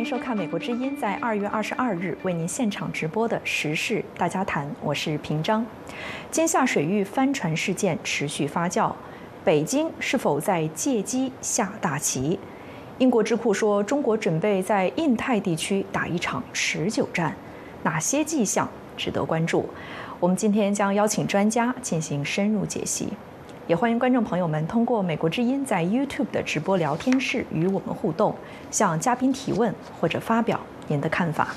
欢迎收看《美国之音》在二月二十二日为您现场直播的时事大家谈，我是平章。金夏水域帆船事件持续发酵，北京是否在借机下大棋？英国智库说，中国准备在印太地区打一场持久战，哪些迹象值得关注？我们今天将邀请专家进行深入解析。也欢迎观众朋友们通过美国之音在 YouTube 的直播聊天室与我们互动，向嘉宾提问或者发表您的看法。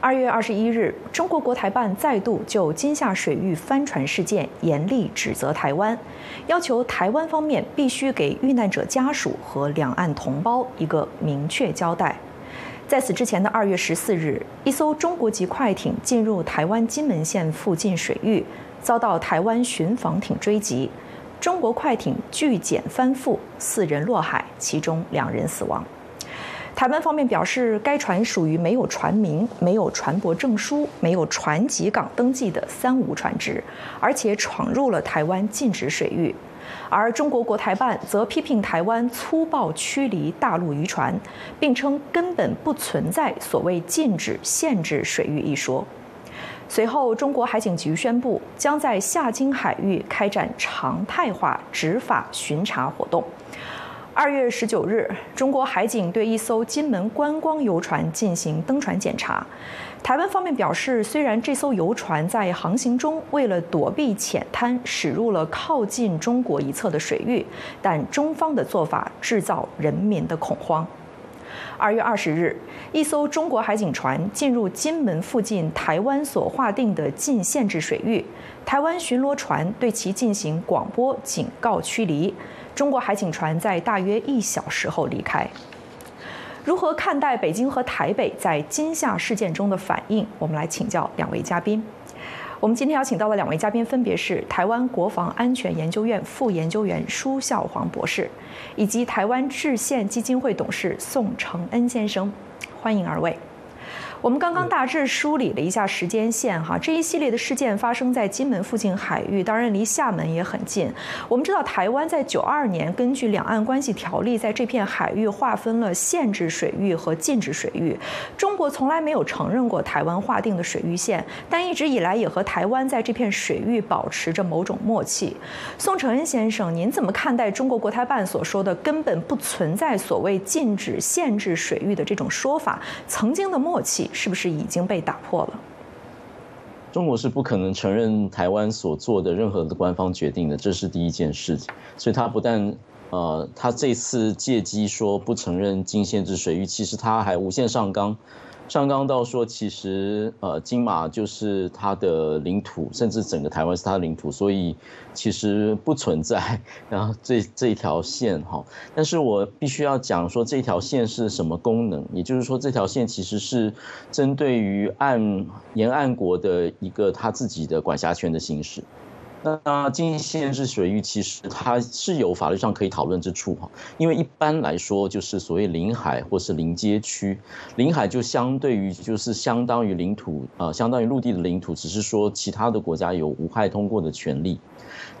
二月二十一日，中国国台办再度就金厦水域帆船事件严厉指责台湾，要求台湾方面必须给遇难者家属和两岸同胞一个明确交代。在此之前的二月十四日，一艘中国籍快艇进入台湾金门县附近水域。遭到台湾巡防艇追击，中国快艇拒检翻覆，四人落海，其中两人死亡。台湾方面表示，该船属于没有船名、没有船舶证书、没有船籍港登记的三无船只，而且闯入了台湾禁止水域。而中国国台办则批评台湾粗暴驱离大陆渔船，并称根本不存在所谓禁止、限制水域一说。随后，中国海警局宣布将在下金海域开展常态化执法巡查活动。二月十九日，中国海警对一艘金门观光游船进行登船检查。台湾方面表示，虽然这艘游船在航行中为了躲避浅滩驶入了靠近中国一侧的水域，但中方的做法制造人民的恐慌。二月二十日，一艘中国海警船进入金门附近台湾所划定的禁限制水域，台湾巡逻船对其进行广播警告驱离。中国海警船在大约一小时后离开。如何看待北京和台北在金夏事件中的反应？我们来请教两位嘉宾。我们今天邀请到的两位嘉宾分别是台湾国防安全研究院副研究员舒孝煌博士，以及台湾制宪基金会董事宋承恩先生，欢迎二位。我们刚刚大致梳理了一下时间线，哈，这一系列的事件发生在金门附近海域，当然离厦门也很近。我们知道，台湾在九二年根据《两岸关系条例》在这片海域划分了限制水域和禁止水域。中国从来没有承认过台湾划定的水域线，但一直以来也和台湾在这片水域保持着某种默契。宋承恩先生，您怎么看待中国国台办所说的根本不存在所谓禁止、限制水域的这种说法？曾经的默契。是不是已经被打破了？中国是不可能承认台湾所做的任何的官方决定的，这是第一件事情。所以他不但呃，他这次借机说不承认禁限制水域，其实他还无限上纲。上纲到说，其实呃，金马就是它的领土，甚至整个台湾是它的领土，所以其实不存在。然后这这一条线哈，但是我必须要讲说这条线是什么功能，也就是说这条线其实是针对于岸沿岸国的一个他自己的管辖权的行使。那禁限制水域其实它是有法律上可以讨论之处哈，因为一般来说就是所谓临海或是临街区，临海就相对于就是相当于领土啊，相当于陆地的领土，只是说其他的国家有无害通过的权利。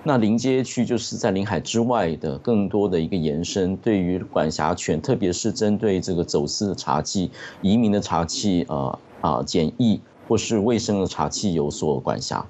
那临街区就是在临海之外的更多的一个延伸，对于管辖权，特别是针对这个走私的茶器、移民的茶器啊啊检疫或是卫生的茶器有所管辖。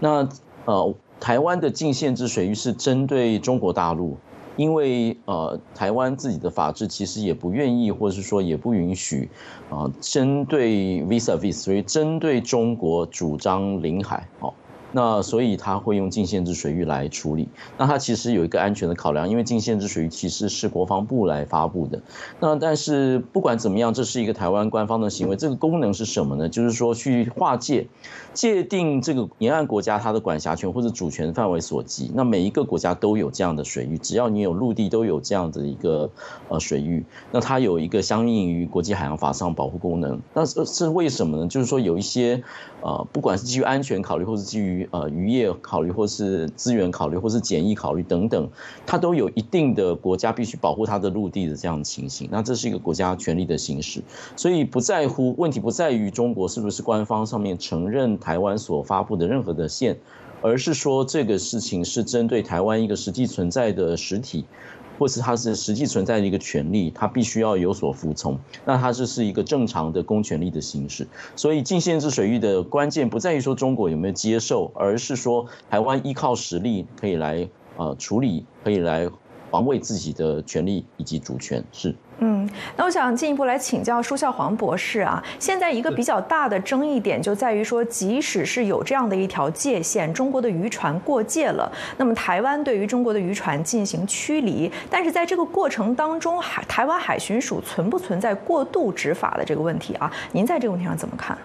那呃。台湾的禁限制水域是针对中国大陆，因为呃，台湾自己的法制其实也不愿意，或者是说也不允许，啊，针对 vis a vis，所以针对中国主张领海，哦。那所以他会用禁限制水域来处理。那他其实有一个安全的考量，因为禁限制水域其实是国防部来发布的。那但是不管怎么样，这是一个台湾官方的行为。这个功能是什么呢？就是说去划界、界定这个沿岸国家它的管辖权或者主权范围所及。那每一个国家都有这样的水域，只要你有陆地，都有这样的一个呃水域。那它有一个相应于国际海洋法上保护功能。那是是为什么呢？就是说有一些呃，不管是基于安全考虑，或是基于呃，渔业考虑，或是资源考虑，或是检疫考虑等等，它都有一定的国家必须保护它的陆地的这样的情形。那这是一个国家权力的行使，所以不在乎问题不在于中国是不是官方上面承认台湾所发布的任何的线，而是说这个事情是针对台湾一个实际存在的实体。或是它是实际存在的一个权利，它必须要有所服从。那它这是一个正常的公权力的形式。所以禁限制水域的关键不在于说中国有没有接受，而是说台湾依靠实力可以来呃处理，可以来防卫自己的权利以及主权。是。嗯，那我想进一步来请教舒孝黄博士啊。现在一个比较大的争议点就在于说，即使是有这样的一条界限，中国的渔船过界了，那么台湾对于中国的渔船进行驱离，但是在这个过程当中，海台湾海巡署存不存在过度执法的这个问题啊？您在这个问题上怎么看？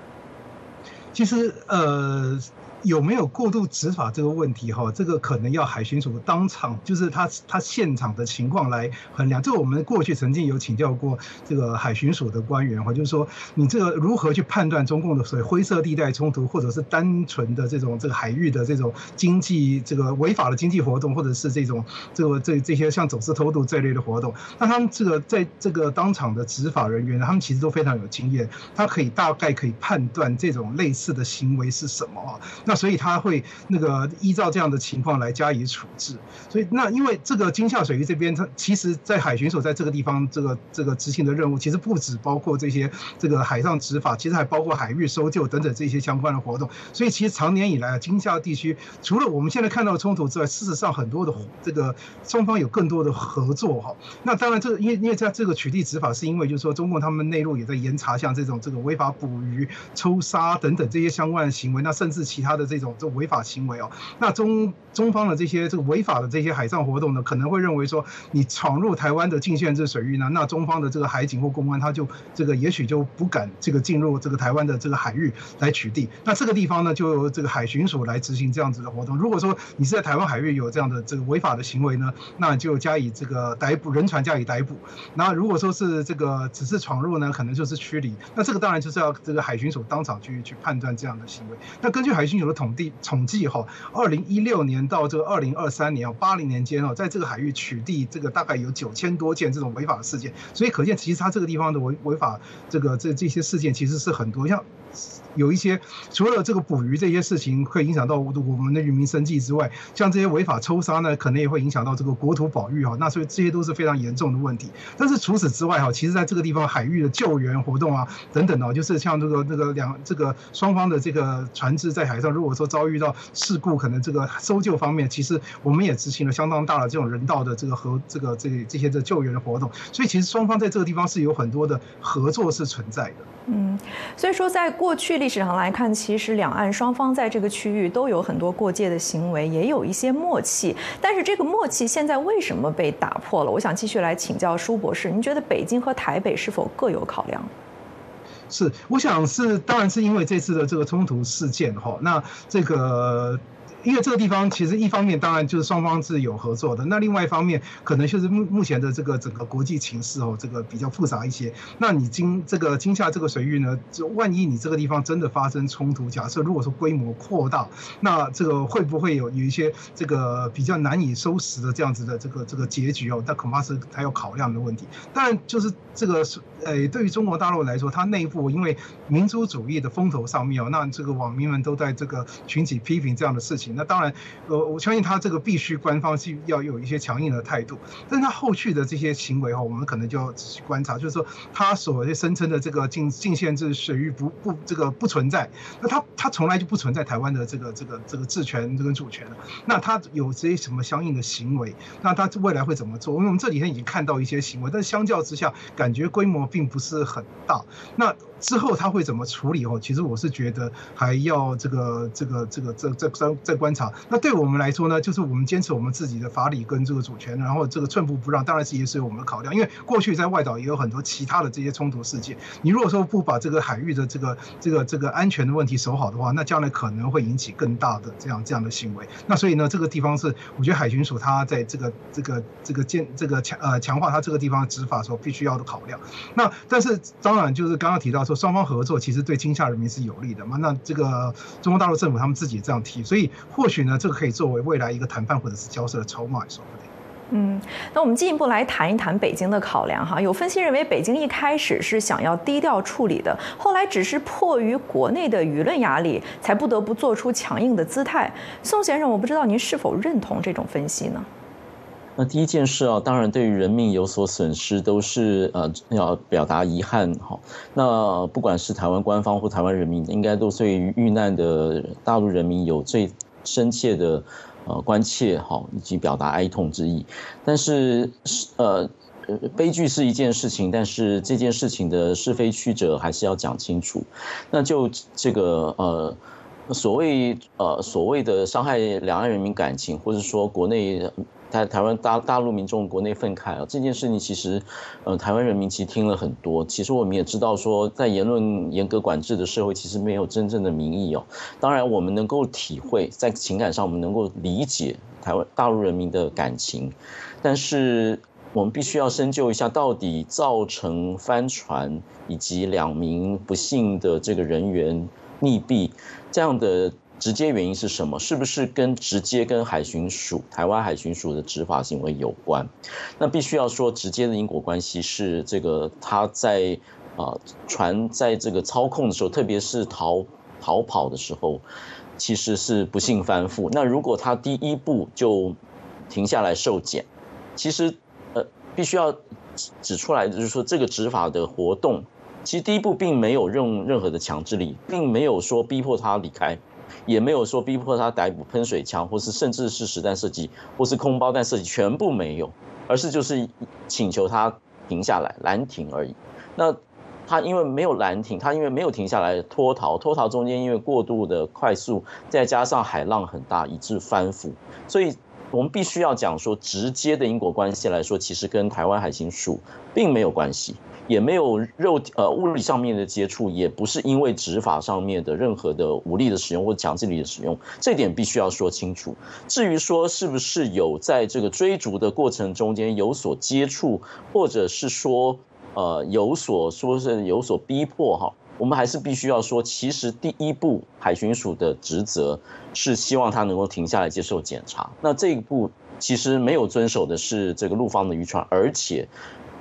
其实，呃。有没有过度执法这个问题？哈，这个可能要海巡署当场，就是他他现场的情况来衡量。这我们过去曾经有请教过这个海巡署的官员，哈，就是说你这个如何去判断中共的所谓灰色地带冲突，或者是单纯的这种这个海域的这种经济这个违法的经济活动，或者是这种这个这这些像走私偷渡这类的活动？那他们这个在这个当场的执法人员，他们其实都非常有经验，他可以大概可以判断这种类似的行为是什么啊？那所以他会那个依照这样的情况来加以处置，所以那因为这个金厦水域这边，它其实，在海巡署在这个地方这个这个执行的任务，其实不止包括这些这个海上执法，其实还包括海域搜救等等这些相关的活动。所以其实长年以来啊，金厦地区除了我们现在看到的冲突之外，事实上很多的这个双方有更多的合作哈。那当然，这因为因为在这个取缔执法，是因为就是说中共他们内陆也在严查像这种这个违法捕鱼、抽沙等等这些相关的行为，那甚至其他的。这种这违法行为哦，那中中方的这些这个违法的这些海上活动呢，可能会认为说你闯入台湾的禁限制水域呢，那中方的这个海警或公安他就这个也许就不敢这个进入这个台湾的这个海域来取缔。那这个地方呢，就由这个海巡署来执行这样子的活动。如果说你是在台湾海域有这样的这个违法的行为呢，那就加以这个逮捕，人船加以逮捕。那如果说是这个只是闯入呢，可能就是驱离。那这个当然就是要这个海巡署当场去去判断这样的行为。那根据海巡署的。统计统计哈，二零一六年到这个二零二三年哦，八零年间哦，在这个海域取缔这个大概有九千多件这种违法的事件，所以可见其实它这个地方的违违法这个这这些事件其实是很多，像。有一些除了这个捕鱼这些事情会影响到我们的渔民生计之外，像这些违法抽沙呢，可能也会影响到这个国土保育哈。那所以这些都是非常严重的问题。但是除此之外哈，其实在这个地方海域的救援活动啊等等哦，就是像这个这个两这个双方的这个船只在海上，如果说遭遇到事故，可能这个搜救方面，其实我们也执行了相当大的这种人道的这个和这个这这些的救援的活动。所以其实双方在这个地方是有很多的合作是存在的。嗯，所以说在过去历史上来看，其实两岸双方在这个区域都有很多过界的行为，也有一些默契。但是这个默契现在为什么被打破了？我想继续来请教舒博士，您觉得北京和台北是否各有考量？是，我想是，当然是因为这次的这个冲突事件哈，那这个。因为这个地方其实一方面当然就是双方是有合作的，那另外一方面可能就是目目前的这个整个国际情势哦，这个比较复杂一些。那你今这个今夏这个水域呢，就万一你这个地方真的发生冲突，假设如果说规模扩大，那这个会不会有有一些这个比较难以收拾的这样子的这个这个结局哦？那恐怕是还要考量的问题。当然就是这个是呃，对于中国大陆来说，它内部因为民族主义的风头上面哦，那这个网民们都在这个群体批评这样的事情。那当然，呃，我相信他这个必须官方是要有一些强硬的态度，但是他后续的这些行为哈，我们可能就要仔细观察，就是说他所谓声称的这个禁禁限制水域不不这个不存在，那他他从来就不存在台湾的这个这个这个治权这个主权那他有这些什么相应的行为？那他未来会怎么做？因为我们这几天已经看到一些行为，但相较之下，感觉规模并不是很大。那之后他会怎么处理？哦，其实我是觉得还要这个这个这个这这再再观察。那对我们来说呢，就是我们坚持我们自己的法理跟这个主权，然后这个寸步不让，当然是也是我们的考量。因为过去在外岛也有很多其他的这些冲突事件，你如果说不把这个海域的这个这个这个安全的问题守好的话，那将来可能会引起更大的这样这样的行为。那所以呢，这个地方是我觉得海巡署他在这个这个这个建这个强呃强化他这个地方执法时候必须要的考量。那但是当然就是刚刚提到说。双方合作其实对金夏人民是有利的嘛？那这个中国大陆政府他们自己这样提，所以或许呢，这个可以作为未来一个谈判或者是交涉的筹码，说不定。嗯，那我们进一步来谈一谈北京的考量哈。有分析认为，北京一开始是想要低调处理的，后来只是迫于国内的舆论压力，才不得不做出强硬的姿态。宋先生，我不知道您是否认同这种分析呢？那第一件事啊，当然对于人命有所损失，都是呃要表达遗憾哈。那不管是台湾官方或台湾人民，应该都对于遇难的大陆人民有最深切的呃关切哈，以及表达哀痛之意。但是呃。呃，悲剧是一件事情，但是这件事情的是非曲折还是要讲清楚。那就这个呃，所谓呃所谓的伤害两岸人民感情，或者说国内台台湾大大陆民众国内愤慨啊，这件事情其实呃台湾人民其实听了很多。其实我们也知道说，在言论严格管制的社会，其实没有真正的民意哦。当然，我们能够体会在情感上，我们能够理解台湾大陆人民的感情，但是。我们必须要深究一下，到底造成帆船以及两名不幸的这个人员溺毙这样的直接原因是什么？是不是跟直接跟海巡署、台湾海巡署的执法行为有关？那必须要说，直接的因果关系是这个他在啊船在这个操控的时候，特别是逃逃跑的时候，其实是不幸翻覆。那如果他第一步就停下来受检，其实呃。必须要指出来的就是说，这个执法的活动，其实第一步并没有任任何的强制力，并没有说逼迫他离开，也没有说逼迫他逮捕喷水枪，或是甚至是实弹射击，或是空包弹射击，全部没有，而是就是请求他停下来拦停而已。那他因为没有拦停，他因为没有停下来脱逃，脱逃中间因为过度的快速，再加上海浪很大，以致翻覆，所以。我们必须要讲说，直接的因果关系来说，其实跟台湾海星署并没有关系，也没有肉呃物理上面的接触，也不是因为执法上面的任何的武力的使用或强制力的使用，这点必须要说清楚。至于说是不是有在这个追逐的过程中间有所接触，或者是说呃有所说是有所逼迫哈。我们还是必须要说，其实第一步海巡署的职责是希望他能够停下来接受检查。那这一步其实没有遵守的是这个陆方的渔船，而且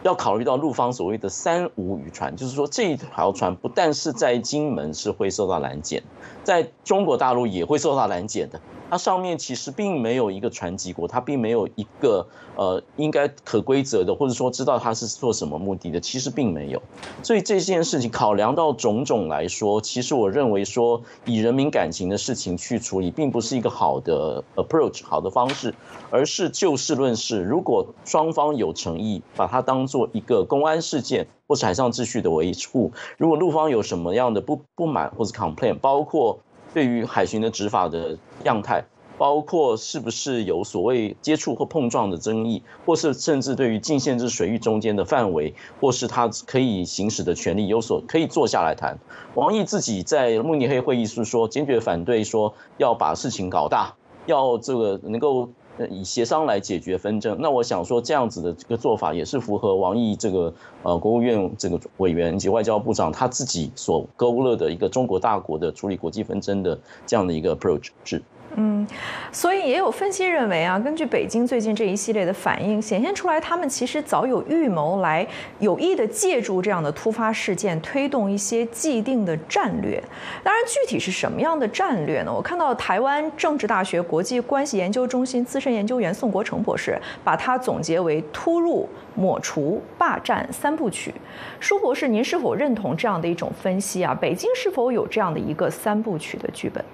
要考虑到陆方所谓的三无渔船，就是说这一条船不但是在金门是会受到拦截，在中国大陆也会受到拦截的。它上面其实并没有一个船籍国，它并没有一个呃应该可规则的，或者说知道它是做什么目的的，其实并没有。所以这件事情考量到种种来说，其实我认为说以人民感情的事情去处理，并不是一个好的 approach 好的方式，而是就事论事。如果双方有诚意，把它当做一个公安事件或是海上秩序的维护，如果陆方有什么样的不不满或者 complain，包括。对于海巡的执法的样态，包括是不是有所谓接触或碰撞的争议，或是甚至对于禁限制水域中间的范围，或是他可以行使的权利有所可以坐下来谈。王毅自己在慕尼黑会议是说坚决反对说要把事情搞大，要这个能够。以协商来解决纷争，那我想说这样子的这个做法也是符合王毅这个呃国务院这个委员及外交部长他自己所勾勒的一个中国大国的处理国际纷争的这样的一个 approach 是。嗯，所以也有分析认为啊，根据北京最近这一系列的反应，显现出来他们其实早有预谋，来有意的借助这样的突发事件，推动一些既定的战略。当然，具体是什么样的战略呢？我看到台湾政治大学国际关系研究中心资深研究员宋国成博士把它总结为突入、抹除、霸占三部曲。舒博士，您是否认同这样的一种分析啊？北京是否有这样的一个三部曲的剧本？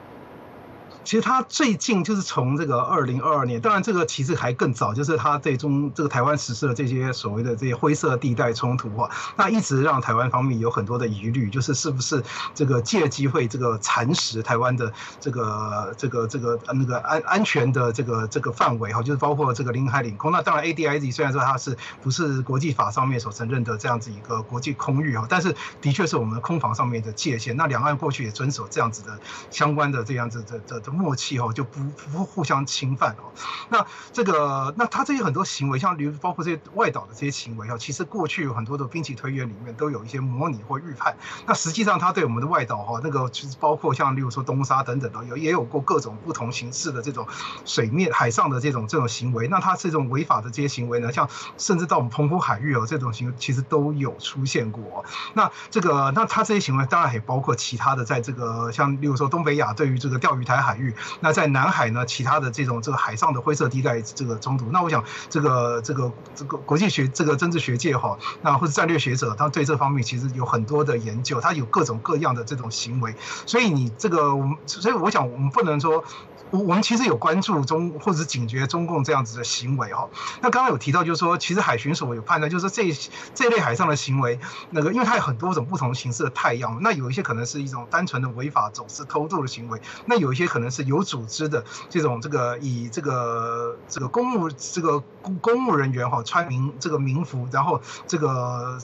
其实他最近就是从这个二零二二年，当然这个其实还更早，就是他最终这个台湾实施了这些所谓的这些灰色地带冲突哈，那一直让台湾方面有很多的疑虑，就是是不是这个借机会这个蚕食台湾的这个这个这个那个安安全的这个这个范围哈，就是包括这个领海领空。那当然 A D I Z 虽然说它是不是国际法上面所承认的这样子一个国际空域哈，但是的确是我们空防上面的界限。那两岸过去也遵守这样子的相关的这样子的的的。默契哦，就不不互相侵犯哦。那这个，那他这些很多行为，像比如包括这些外岛的这些行为哦，其实过去有很多的兵棋推演里面都有一些模拟或预判。那实际上他对我们的外岛哈，那个其实包括像例如说东沙等等的，有也有过各种不同形式的这种水面海上的这种这种行为。那他这种违法的这些行为呢，像甚至到我们澎湖海域哦，这种行为其实都有出现过。那这个，那他这些行为当然也包括其他的，在这个像例如说东北亚对于这个钓鱼台海域。那在南海呢，其他的这种这个海上的灰色地带这个冲突，那我想这个这个这个国际学这个政治学界哈，那或者战略学者，他对这方面其实有很多的研究，他有各种各样的这种行为，所以你这个，所以我想我们不能说。我我们其实有关注中或者警觉中共这样子的行为哈。那刚刚有提到，就是说，其实海巡署有判断，就是这这类海上的行为，那个因为它有很多种不同形式的太阳，那有一些可能是一种单纯的违法走私偷渡的行为，那有一些可能是有组织的这种这个以这个这个公务这个公公务人员哈穿民这个民服，然后这个。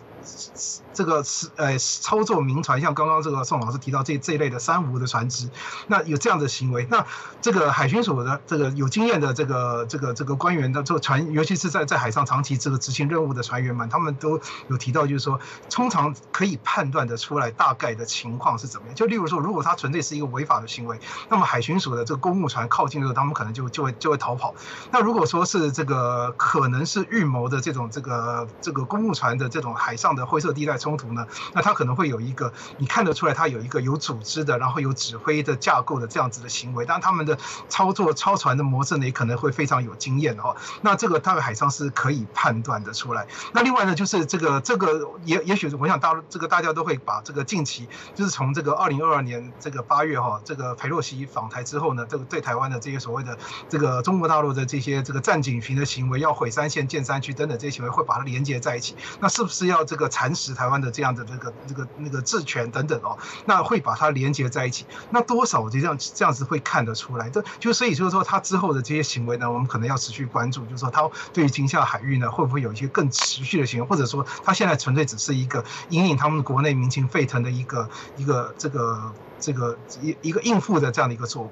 这个是呃操作民船，像刚刚这个宋老师提到这这一类的三无的船只，那有这样的行为，那这个海巡署的这个有经验的这个这个这个官员的这个船，尤其是在在海上长期这个执行任务的船员们，他们都有提到，就是说通常可以判断的出来大概的情况是怎么样。就例如说，如果它纯粹是一个违法的行为，那么海巡署的这个公务船靠近的时候，他们可能就就会就会逃跑。那如果说是这个可能是预谋的这种这个这个公务船的这种海上的灰色地带冲突呢？那他可能会有一个，你看得出来，他有一个有组织的，然后有指挥的架构的这样子的行为。当然，他们的操作超船的模式呢，也可能会非常有经验哈。那这个大概海上是可以判断的出来。那另外呢，就是这个这个也也许我想大陆这个大家都会把这个近期就是从这个二零二二年这个八月哈，这个裴洛西访台之后呢，这个对台湾的这些所谓的这个中国大陆的这些这个战警群的行为，要毁三线建三区等等这些行为，会把它连接在一起。那是不是要这个蚕食台湾的这样的这个这个那个治权等等哦？那会把它连接在一起。那多少这样这样子会看得出来？这就所以就是说，他之后的这些行为呢，我们可能要持续关注。就是说，他对于金厦海域呢，会不会有一些更持续的行为？或者说，他现在纯粹只是一个引领他们国内民情沸腾的一个一个这个这个一一个应付的这样的一个作为？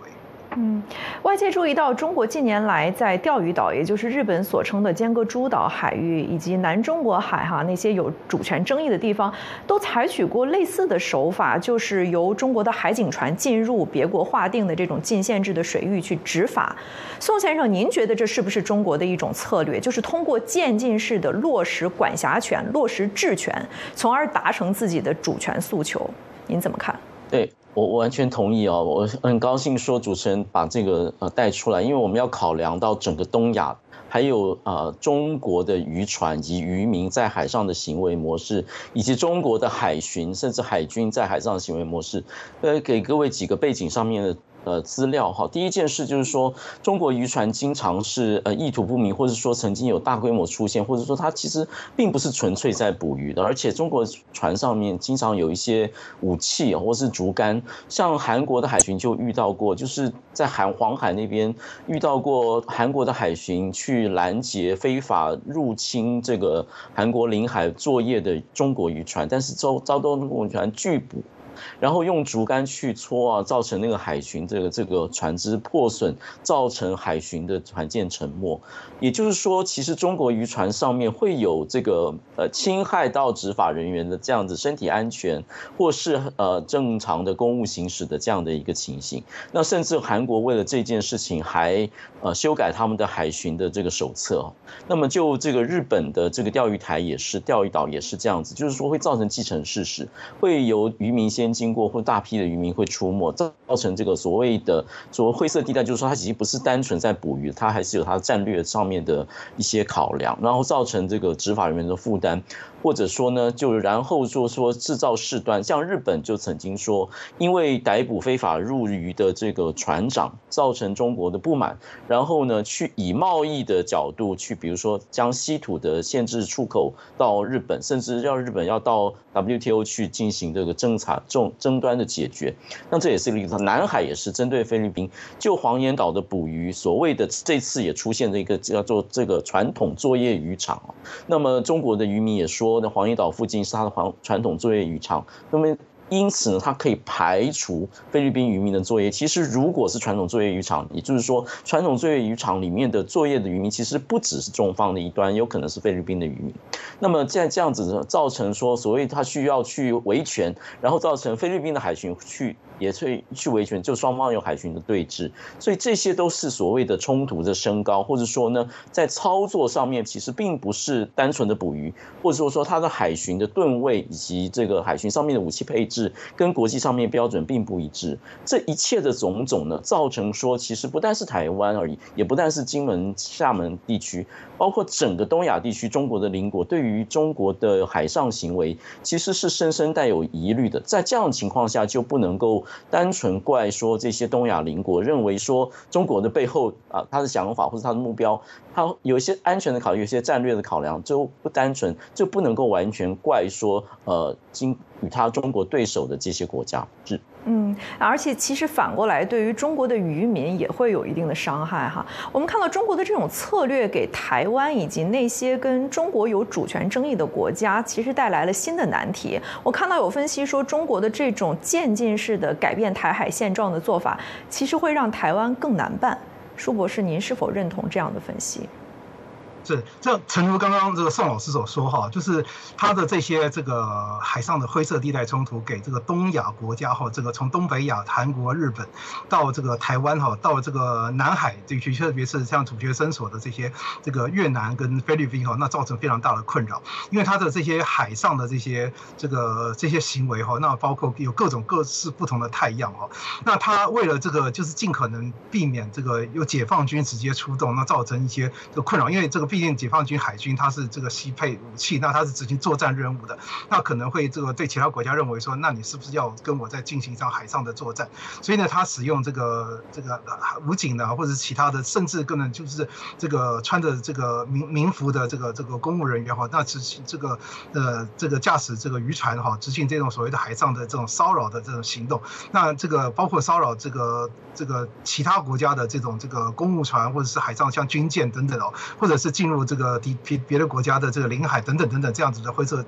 嗯，外界注意到，中国近年来在钓鱼岛，也就是日本所称的尖阁诸岛海域以及南中国海哈那些有主权争议的地方，都采取过类似的手法，就是由中国的海警船进入别国划定的这种禁限制的水域去执法。宋先生，您觉得这是不是中国的一种策略，就是通过渐进式的落实管辖权、落实治权，从而达成自己的主权诉求？您怎么看？对。我完全同意哦，我很高兴说主持人把这个呃带出来，因为我们要考量到整个东亚，还有呃中国的渔船及渔民在海上的行为模式，以及中国的海巡甚至海军在海上的行为模式，呃，给各位几个背景上面的。呃，资料哈，第一件事就是说，中国渔船经常是呃意图不明，或者说曾经有大规模出现，或者说它其实并不是纯粹在捕鱼的，而且中国船上面经常有一些武器或是竹竿，像韩国的海巡就遇到过，就是在海黄海那边遇到过韩国的海巡去拦截非法入侵这个韩国领海作业的中国渔船，但是遭遭到中国渔船拒捕。然后用竹竿去戳啊，造成那个海巡这个这个船只破损，造成海巡的船舰沉没。也就是说，其实中国渔船上面会有这个呃侵害到执法人员的这样子身体安全，或是呃正常的公务行驶的这样的一个情形。那甚至韩国为了这件事情还呃修改他们的海巡的这个手册。那么就这个日本的这个钓鱼台也是钓鱼岛也是这样子，就是说会造成既成事实，会由渔民先。经过或大批的渔民会出没，造成这个所谓的所谓灰色地带，就是说它其实不是单纯在捕鱼，它还是有它战略上面的一些考量，然后造成这个执法人员的负担。或者说呢，就然后就说制造事端，像日本就曾经说，因为逮捕非法入渔的这个船长，造成中国的不满，然后呢，去以贸易的角度去，比如说将稀土的限制出口到日本，甚至让日本要到 WTO 去进行这个侦查、争争端的解决。那这也是例子，南海也是针对菲律宾，就黄岩岛的捕鱼，所谓的这次也出现了一个叫做这个传统作业渔场。那么中国的渔民也说。那黄岩岛附近是它的传传统作业渔场，那么。因此呢，它可以排除菲律宾渔民的作业。其实，如果是传统作业渔场，也就是说，传统作业渔场里面的作业的渔民，其实不只是中方的一端，有可能是菲律宾的渔民。那么，在这样子造成说，所谓他需要去维权，然后造成菲律宾的海巡去也去去维权，就双方有海巡的对峙。所以，这些都是所谓的冲突的升高，或者说呢，在操作上面其实并不是单纯的捕鱼，或者说说它的海巡的吨位以及这个海巡上面的武器配置。跟国际上面标准并不一致。这一切的种种呢，造成说，其实不但是台湾而已，也不但是金门、厦门地区，包括整个东亚地区，中国的邻国对于中国的海上行为，其实是深深带有疑虑的。在这样情况下，就不能够单纯怪说这些东亚邻国认为说中国的背后啊，他的想法或者他的目标。他有一些安全的考虑，有些战略的考量，就不单纯，就不能够完全怪说，呃，经与他中国对手的这些国家是。嗯，而且其实反过来，对于中国的渔民也会有一定的伤害哈。我们看到中国的这种策略，给台湾以及那些跟中国有主权争议的国家，其实带来了新的难题。我看到有分析说，中国的这种渐进式的改变台海现状的做法，其实会让台湾更难办。舒博士，您是否认同这样的分析？是，这诚如刚刚这个宋老师所说哈，就是他的这些这个海上的灰色地带冲突，给这个东亚国家哈，这个从东北亚、韩国、日本到这个台湾哈，到这个南海地区，特别是像主角生所的这些这个越南跟菲律宾哈，那造成非常大的困扰。因为他的这些海上的这些这个这些行为哈，那包括有各种各式不同的太阳哈，那他为了这个就是尽可能避免这个有解放军直接出动，那造成一些这个困扰，因为这个。毕竟解放军海军它是这个西配武器，那它是执行作战任务的，那可能会这个对其他国家认为说，那你是不是要跟我在进行一场海上的作战？所以呢，他使用这个这个武警呢，或者是其他的，甚至根本就是这个穿着这个民民服的这个这个公务人员哈，那执行这个呃这个驾驶这个渔船哈，执行这种所谓的海上的这种骚扰的这种行动。那这个包括骚扰这个这个其他国家的这种这个公务船或者是海上像军舰等等哦，或者是。进入这个敌别别的国家的这个领海等等等等这样子的灰色，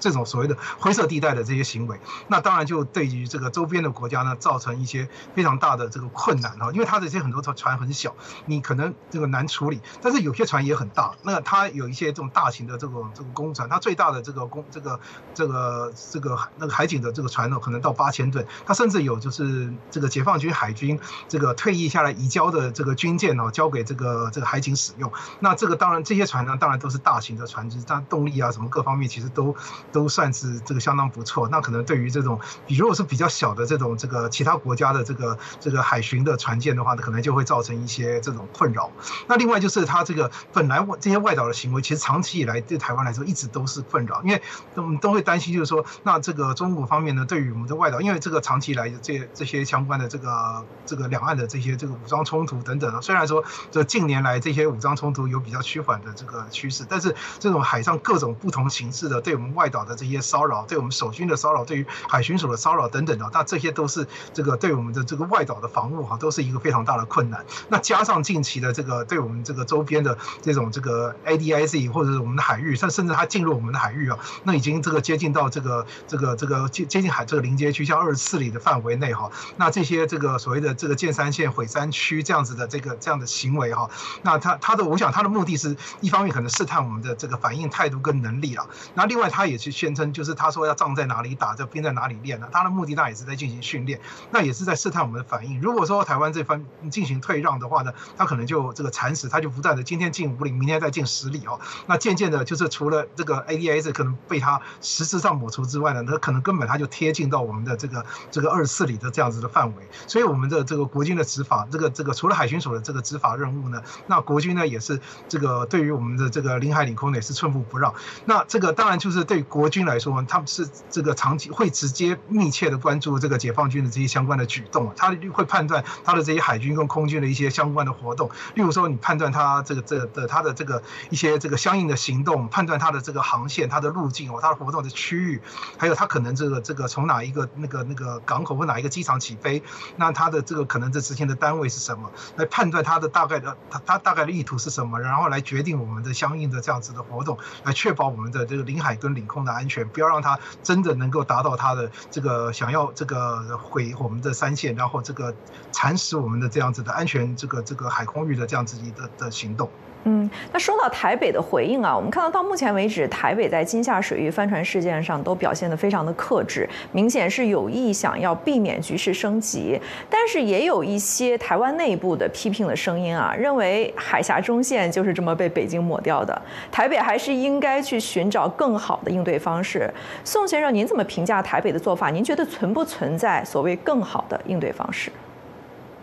这种所谓的灰色地带的这些行为，那当然就对于这个周边的国家呢，造成一些非常大的这个困难哈，因为它这些很多船船很小，你可能这个难处理，但是有些船也很大，那它有一些这种大型的这种这个公船，它最大的这个公这个这个这个那个海警的这个船呢，可能到八千吨，它甚至有就是这个解放军海军这个退役下来移交的这个军舰哦，交给这个这个海警使用，那这个。当然，这些船呢，当然都是大型的船只，但动力啊什么各方面其实都都算是这个相当不错。那可能对于这种，比如果是比较小的这种这个其他国家的这个这个海巡的船舰的话呢，可能就会造成一些这种困扰。那另外就是它这个本来这些外岛的行为，其实长期以来对台湾来说一直都是困扰，因为我们都会担心，就是说，那这个中国方面呢，对于我们的外岛，因为这个长期以来这这些相关的这个这个两岸的这些这个武装冲突等等，虽然说这近年来这些武装冲突有比较。趋趋缓的这个趋势，但是这种海上各种不同形式的对我们外岛的这些骚扰，对我们守军的骚扰，对于海巡署的骚扰等等的，那这些都是这个对我们的这个外岛的防务哈，都是一个非常大的困难。那加上近期的这个对我们这个周边的这种这个 ADIZ 或者是我们的海域，甚甚至它进入我们的海域啊，那已经这个接近到这个这个这个接接近海这个临街区，像二十四里的范围内哈，那这些这个所谓的这个建山线毁山区这样子的这个这样的行为哈，那他他的我想他的目的是。是一方面可能试探我们的这个反应态度跟能力啊，那另外他也去宣称，就是他说要仗在哪里打，这兵在哪里练呢？他的目的那也是在进行训练，那也是在试探我们的反应。如果说台湾这方进行退让的话呢，他可能就这个蚕食，他就不断的今天进五里，明天再进十里哦。那渐渐的，就是除了这个 ADS 可能被他实质上抹除之外呢，他可能根本他就贴近到我们的这个这个二十四里的这样子的范围。所以我们的这个国军的执法，这个这个除了海巡署的这个执法任务呢，那国军呢也是这个。呃，对于我们的这个领海领空呢，也是寸步不让。那这个当然就是对国军来说，他们是这个长期会直接密切的关注这个解放军的这些相关的举动，他会判断他的这些海军跟空军的一些相关的活动。例如说，你判断他这个这的他的这个一些这个相应的行动，判断他的这个航线、他的路径哦，他的活动的区域，还有他可能这个这个从哪一个那个那个港口或哪一个机场起飞，那他的这个可能这之前的单位是什么，来判断他的大概的他他大概的意图是什么，然后来。决定我们的相应的这样子的活动，来确保我们的这个领海跟领空的安全，不要让它真的能够达到它的这个想要这个毁我们的三线，然后这个蚕食我们的这样子的安全这个这个海空域的这样子的的行动。嗯，那说到台北的回应啊，我们看到到目前为止，台北在金厦水域帆船事件上都表现得非常的克制，明显是有意想要避免局势升级。但是也有一些台湾内部的批评的声音啊，认为海峡中线就是这么被北京抹掉的，台北还是应该去寻找更好的应对方式。宋先生，您怎么评价台北的做法？您觉得存不存在所谓更好的应对方式？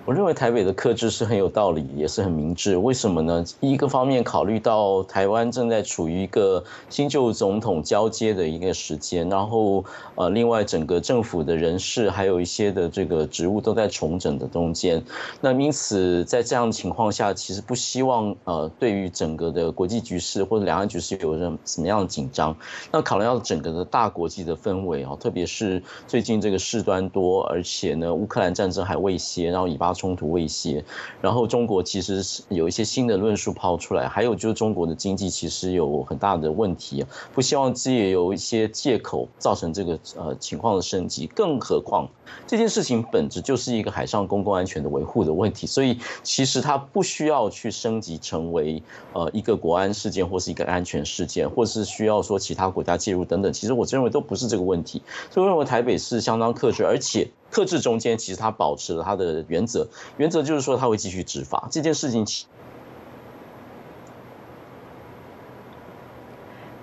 我认为台北的克制是很有道理，也是很明智。为什么呢？一个方面考虑到台湾正在处于一个新旧总统交接的一个时间，然后呃，另外整个政府的人事还有一些的这个职务都在重整的中间。那因此在这样的情况下，其实不希望呃，对于整个的国际局势或者两岸局势有什什么样的紧张。那考量到整个的大国际的氛围啊，特别是最近这个事端多，而且呢，乌克兰战争还未歇，然后以巴。冲突威胁，然后中国其实是有一些新的论述抛出来，还有就是中国的经济其实有很大的问题，不希望借有一些借口造成这个呃情况的升级。更何况这件事情本质就是一个海上公共安全的维护的问题，所以其实它不需要去升级成为呃一个国安事件或是一个安全事件，或是需要说其他国家介入等等。其实我认为都不是这个问题，所以我认为台北是相当克制，而且。克制中间，其实他保持了他的原则，原则就是说他会继续执法这件事情。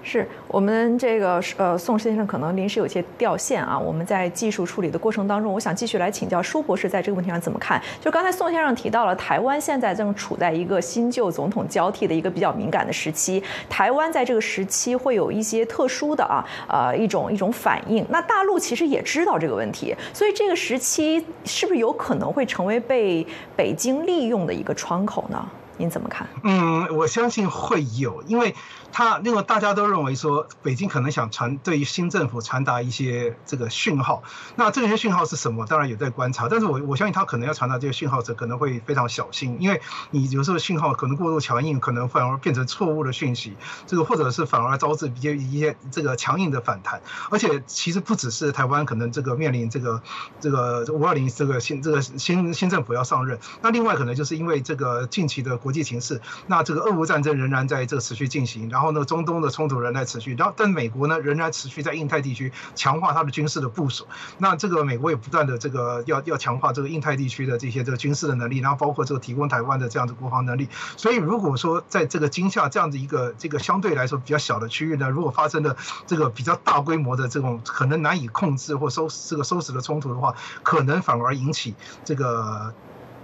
是我们这个呃宋先生可能临时有些掉线啊，我们在技术处理的过程当中，我想继续来请教舒博士在这个问题上怎么看？就刚才宋先生提到了台湾现在正处在一个新旧总统交替的一个比较敏感的时期，台湾在这个时期会有一些特殊的啊呃一种一种反应。那大陆其实也知道这个问题，所以这个时期是不是有可能会成为被北京利用的一个窗口呢？您怎么看？嗯，我相信会有，因为。他另外大家都认为说，北京可能想传对于新政府传达一些这个讯号，那这些讯号是什么？当然有在观察，但是我我相信他可能要传达这些讯号时可能会非常小心，因为你有时候讯号可能过度强硬，可能反而变成错误的讯息，这个或者是反而招致一些一些这个强硬的反弹。而且其实不只是台湾可能这个面临这个这个五二零这个新这个新新政府要上任，那另外可能就是因为这个近期的国际形势，那这个俄乌战争仍然在这个持续进行。然后呢，中东的冲突仍在持续，然后但美国呢仍然持续在印太地区强化它的军事的部署。那这个美国也不断的这个要要强化这个印太地区的这些这个军事的能力，然后包括这个提供台湾的这样的国防能力。所以如果说在这个今夏这样的一个这个相对来说比较小的区域呢，如果发生的这个比较大规模的这种可能难以控制或收这个收拾的冲突的话，可能反而引起这个。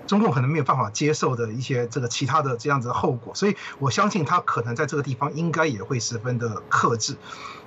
中共可能没有办法接受的一些这个其他的这样子的后果，所以我相信他可能在这个地方应该也会十分的克制。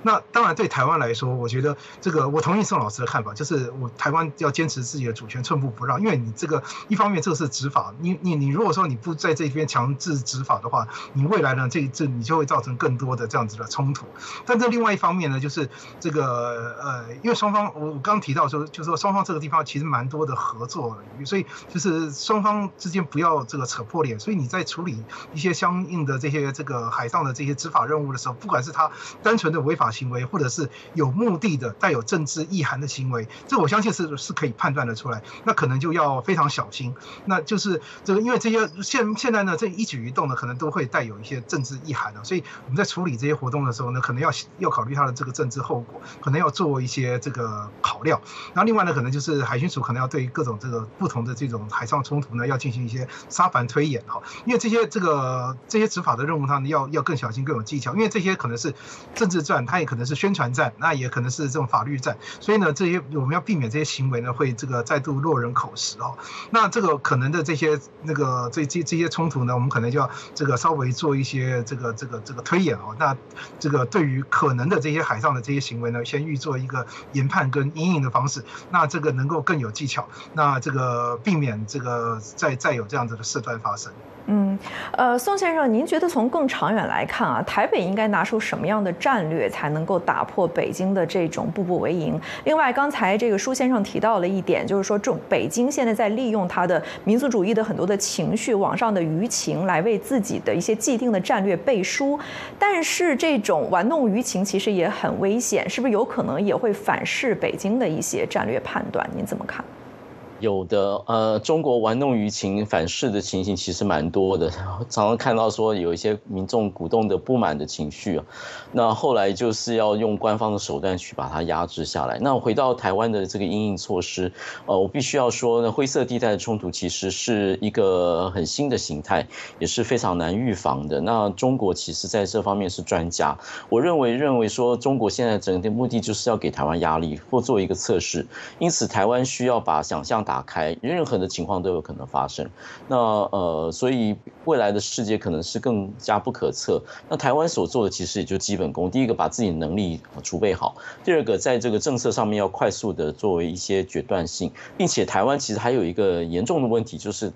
那当然，对台湾来说，我觉得这个我同意宋老师的看法，就是我台湾要坚持自己的主权，寸步不让。因为你这个一方面这是执法，你你你如果说你不在这边强制执法的话，你未来呢这这你就会造成更多的这样子的冲突。但这另外一方面呢，就是这个呃，因为双方我我刚提到说，就是说双方这个地方其实蛮多的合作，所以就是双方之间不要这个扯破脸。所以你在处理一些相应的这些这个海上的这些执法任务的时候，不管是他单纯的违法。行为，或者是有目的的、带有政治意涵的行为，这我相信是是可以判断的出来。那可能就要非常小心。那就是这个，因为这些现现在呢，这一举一动呢，可能都会带有一些政治意涵的。所以我们在处理这些活动的时候呢，可能要要考虑它的这个政治后果，可能要做一些这个考量。然后另外呢，可能就是海巡署可能要对各种这个不同的这种海上冲突呢，要进行一些沙盘推演哈。因为这些这个这些执法的任务，上呢要要更小心、更有技巧。因为这些可能是政治战，它。也可能是宣传战，那也可能是这种法律战，所以呢，这些我们要避免这些行为呢，会这个再度落人口实哦。那这个可能的这些那个这这这些冲突呢，我们可能就要这个稍微做一些这个这个这个推演哦。那这个对于可能的这些海上的这些行为呢，先预做一个研判跟阴影的方式，那这个能够更有技巧，那这个避免这个再再有这样子的事端发生。嗯，呃，宋先生，您觉得从更长远来看啊，台北应该拿出什么样的战略才能够打破北京的这种步步为营？另外，刚才这个舒先生提到了一点，就是说，中北京现在在利用他的民族主义的很多的情绪、网上的舆情来为自己的一些既定的战略背书，但是这种玩弄舆情其实也很危险，是不是有可能也会反噬北京的一些战略判断？您怎么看？有的，呃，中国玩弄舆情、反噬的情形其实蛮多的，常常看到说有一些民众鼓动的不满的情绪啊，那后来就是要用官方的手段去把它压制下来。那回到台湾的这个应应措施，呃，我必须要说呢，灰色地带的冲突其实是一个很新的形态，也是非常难预防的。那中国其实在这方面是专家，我认为认为说中国现在整个目的就是要给台湾压力或做一个测试，因此台湾需要把想象。打开，任何的情况都有可能发生。那呃，所以未来的世界可能是更加不可测。那台湾所做的其实也就基本功：第一个，把自己能力储备好；第二个，在这个政策上面要快速的作为一些决断性，并且台湾其实还有一个严重的问题，就是。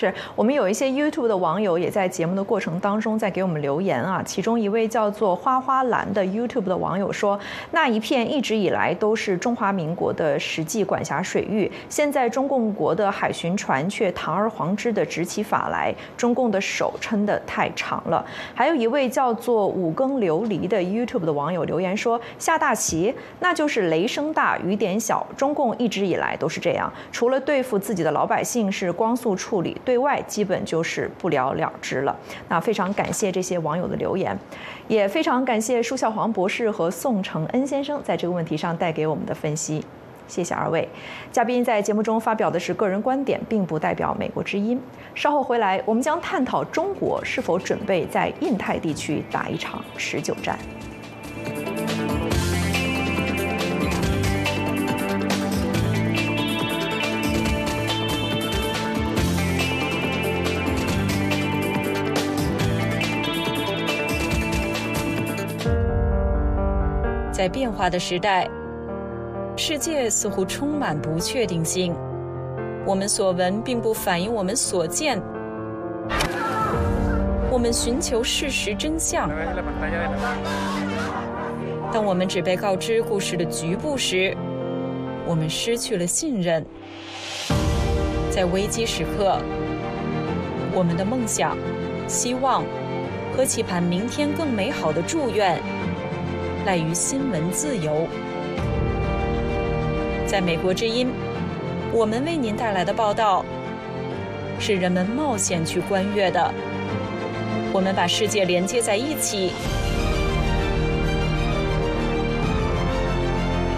是我们有一些 YouTube 的网友也在节目的过程当中在给我们留言啊，其中一位叫做花花蓝的 YouTube 的网友说，那一片一直以来都是中华民国的实际管辖水域，现在中共国的海巡船却堂而皇之的执起法来，中共的手撑得太长了。还有一位叫做五更琉璃的 YouTube 的网友留言说，下大棋那就是雷声大雨点小，中共一直以来都是这样，除了对付自己的老百姓是光速处理。对外基本就是不了了之了。那非常感谢这些网友的留言，也非常感谢舒孝黄博士和宋承恩先生在这个问题上带给我们的分析。谢谢二位嘉宾在节目中发表的是个人观点，并不代表美国之音。稍后回来，我们将探讨中国是否准备在印太地区打一场持久战。在变化的时代，世界似乎充满不确定性。我们所闻并不反映我们所见。我们寻求事实真相，当我们只被告知故事的局部时，我们失去了信任。在危机时刻，我们的梦想、希望和期盼明天更美好的祝愿。赖于新闻自由。在美国之音，我们为您带来的报道是人们冒险去观阅的。我们把世界连接在一起，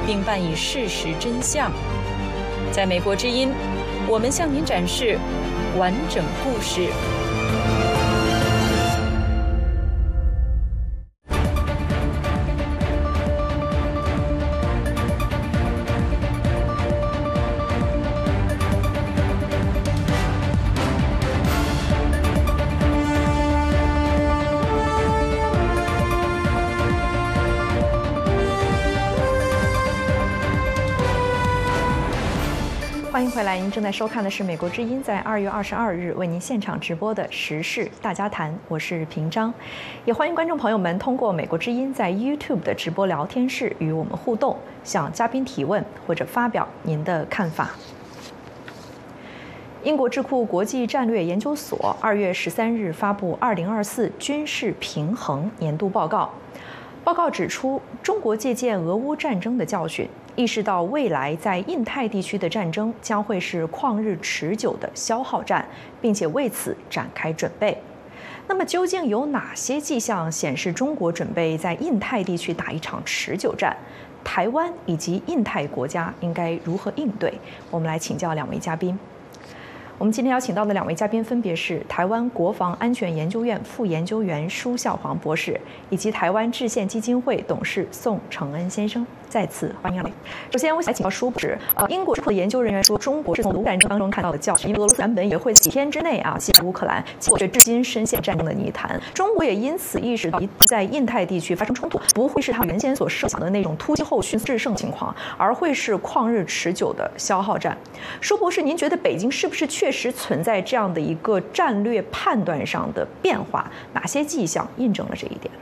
并伴以事实真相。在美国之音，我们向您展示完整故事。您正在收看的是美国之音在二月二十二日为您现场直播的时事大家谈，我是平章，也欢迎观众朋友们通过美国之音在 YouTube 的直播聊天室与我们互动，向嘉宾提问或者发表您的看法。英国智库国际战略研究所二月十三日发布二零二四军事平衡年度报告，报告指出，中国借鉴俄乌战争的教训。意识到未来在印太地区的战争将会是旷日持久的消耗战，并且为此展开准备。那么，究竟有哪些迹象显示中国准备在印太地区打一场持久战？台湾以及印太国家应该如何应对？我们来请教两位嘉宾。我们今天邀请到的两位嘉宾分别是台湾国防安全研究院副研究员舒孝煌博士，以及台湾制宪基金会董事宋承恩先生。再次欢迎两位。首先，我想请教舒博士，呃，英国智库的研究人员说，中国是从俄乌战争当中看到的教训，因为俄罗斯原本也会几天之内啊击败乌克兰，结果至今深陷战争的泥潭。中国也因此意识到，在印太地区发生冲突，不会是他原先所设想的那种突击后续制胜情况，而会是旷日持久的消耗战。舒博士，您觉得北京是不是确实存在这样的一个战略判断上的变化？哪些迹象印证了这一点？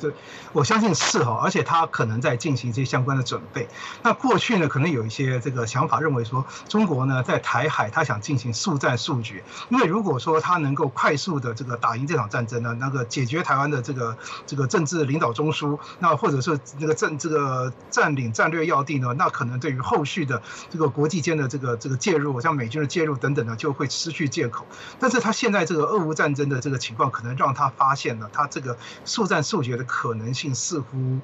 这我相信是哈，而且他可能在进行一些相关的准备。那过去呢，可能有一些这个想法认为说，中国呢在台海他想进行速战速决，因为如果说他能够快速的这个打赢这场战争呢，那个解决台湾的这个这个政治领导中枢，那或者是那个政这个占领战略要地呢，那可能对于后续的这个国际间的这个这个介入，像美军的介入等等呢，就会失去借口。但是他现在这个俄乌战争的这个情况，可能让他发现了他这个速战速决的可能性似乎。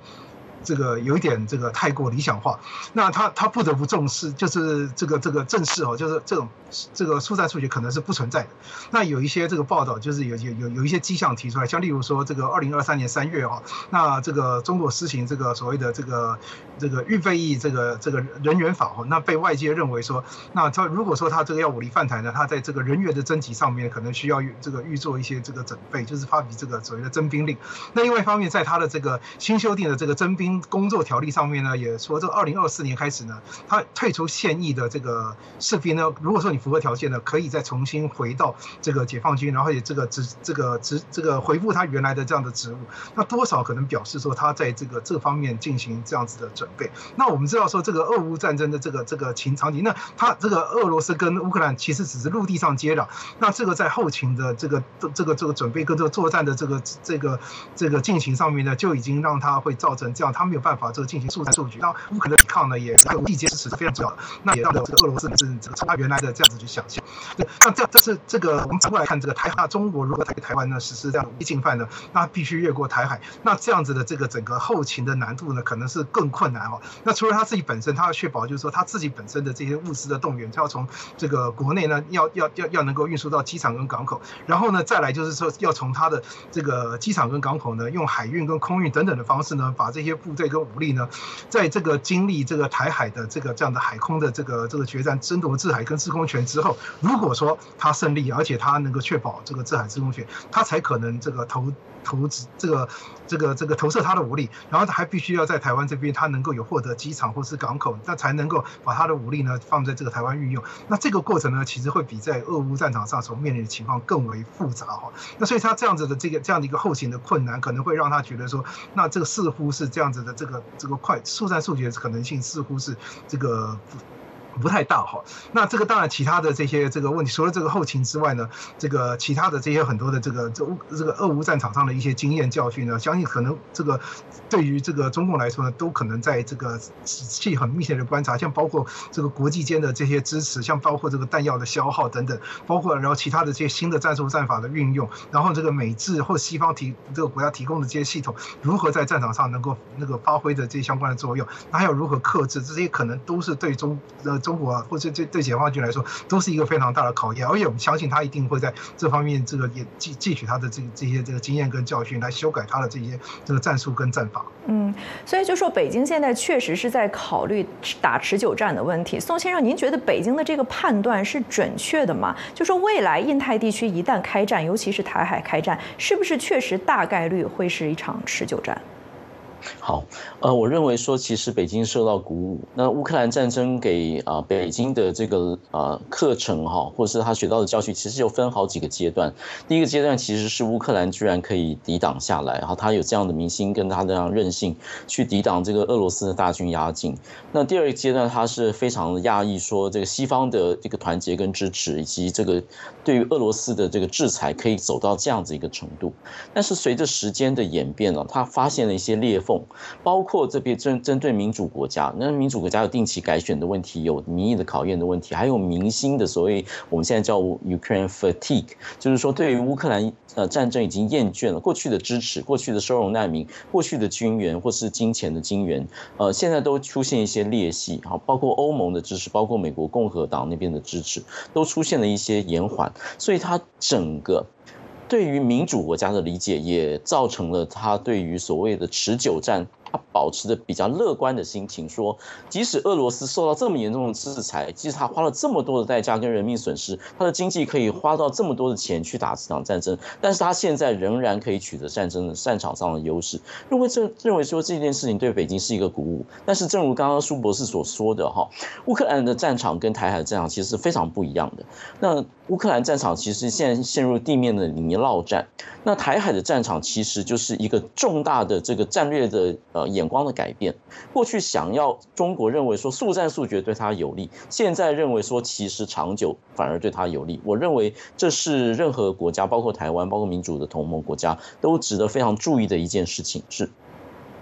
这个有一点这个太过理想化，那他他不得不重视，就是这个这个正视哦，就是这种这个速战速决可能是不存在的。那有一些这个报道，就是有有有有一些迹象提出来，像例如说这个二零二三年三月哦，那这个中国施行这个所谓的这个这个预备役这个这个人员法哦，那被外界认为说，那他如果说他这个要武力犯台呢，他在这个人员的征集上面可能需要这个预做一些这个准备，就是发比这个所谓的征兵令。那另外一方面，在他的这个新修订的这个征兵。工作条例上面呢，也说这二零二四年开始呢，他退出现役的这个士兵呢，如果说你符合条件呢，可以再重新回到这个解放军，然后也这个职这个职这个回复他原来的这样的职务，那多少可能表示说他在这个这方面进行这样子的准备。那我们知道说这个俄乌战争的这个这个情场景，那他这个俄罗斯跟乌克兰其实只是陆地上接壤，那这个在后勤的这个这个这个准备跟这个作战的这个这个这个进行上面呢，就已经让他会造成这样，他。没有办法这个进行速战速决，那乌克兰抵抗呢，也还有地接支持是非常重要的。那也让这个俄罗斯是这个从他原来的这样子去想象。那这这是这个我们反过来看，这个台海中国如果对台湾呢实施这样武力进犯呢，那必须越过台海。那这样子的这个整个后勤的难度呢，可能是更困难哦。那除了他自己本身，他要确保就是说他自己本身的这些物资的动员，他要从这个国内呢，要要要要能够运输到机场跟港口，然后呢，再来就是说要从他的这个机场跟港口呢，用海运跟空运等等的方式呢，把这些部这个武力呢，在这个经历这个台海的这个这样的海空的这个这个决战，争夺制海跟制空权之后，如果说他胜利，而且他能够确保这个制海制空权，他才可能这个投。投资这个这个这个投射他的武力，然后他还必须要在台湾这边，他能够有获得机场或是港口，那才能够把他的武力呢放在这个台湾运用。那这个过程呢，其实会比在俄乌战场上所面临的情况更为复杂哈。那所以他这样子的这个这样的一个后勤的困难，可能会让他觉得说，那这个似乎是这样子的这个这个快速战速决的可能性，似乎是这个。不太大哈，那这个当然其他的这些这个问题，除了这个后勤之外呢，这个其他的这些很多的这个这这个俄乌战场上的一些经验教训呢，相信可能这个对于这个中共来说呢，都可能在这个仔细很密切的观察，像包括这个国际间的这些支持，像包括这个弹药的消耗等等，包括然后其他的这些新的战术战法的运用，然后这个美制或西方提这个国家提供的这些系统，如何在战场上能够那个发挥的这些相关的作用，那还有如何克制，这些可能都是对中呃。中国或者对对解放军来说，都是一个非常大的考验，而且我们相信他一定会在这方面这个也汲汲取他的这这些这个经验跟教训，来修改他的这些这个战术跟战法。嗯，所以就说北京现在确实是在考虑打持久战的问题。宋先生，您觉得北京的这个判断是准确的吗？就说未来印太地区一旦开战，尤其是台海开战，是不是确实大概率会是一场持久战？好，呃，我认为说，其实北京受到鼓舞。那乌克兰战争给啊北京的这个啊课程哈，或者是他学到的教训，其实有分好几个阶段。第一个阶段其实是乌克兰居然可以抵挡下来，然后他有这样的明星跟他这样韧性去抵挡这个俄罗斯的大军压境。那第二个阶段，他是非常的讶异，说这个西方的这个团结跟支持，以及这个对于俄罗斯的这个制裁可以走到这样子一个程度。但是随着时间的演变呢，他发现了一些裂缝。包括这边针针对民主国家，那民主国家有定期改选的问题，有民意的考验的问题，还有明星的所谓我们现在叫 Ukraine fatigue，就是说对于乌克兰呃战争已经厌倦了，过去的支持，过去的收容难民，过去的军援或是金钱的金援，呃现在都出现一些裂隙，好，包括欧盟的支持，包括美国共和党那边的支持，都出现了一些延缓，所以它整个。对于民主国家的理解，也造成了他对于所谓的持久战他保持着比较乐观的心情，说即使俄罗斯受到这么严重的制裁，即使他花了这么多的代价跟人命损失，他的经济可以花到这么多的钱去打这场战争，但是他现在仍然可以取得战争的战场上的优势，认为这认为说这件事情对北京是一个鼓舞。但是正如刚刚舒博士所说的哈，乌克兰的战场跟台海的战场其实是非常不一样的。那乌克兰战场其实现在陷入地面的泥淖战，那台海的战场其实就是一个重大的这个战略的呃眼光的改变。过去想要中国认为说速战速决对他有利，现在认为说其实长久反而对他有利。我认为这是任何国家，包括台湾，包括民主的同盟国家，都值得非常注意的一件事情是。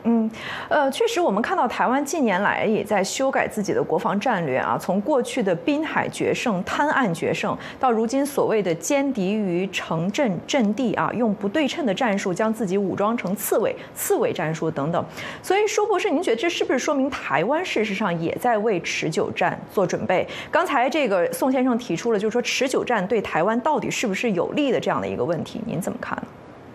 嗯，呃，确实，我们看到台湾近年来也在修改自己的国防战略啊，从过去的滨海决胜、滩岸决胜，到如今所谓的歼敌于城镇阵地啊，用不对称的战术将自己武装成刺猬、刺猬战术等等。所以，舒博士，您觉得这是不是说明台湾事实上也在为持久战做准备？刚才这个宋先生提出了，就是说持久战对台湾到底是不是有利的这样的一个问题，您怎么看呢？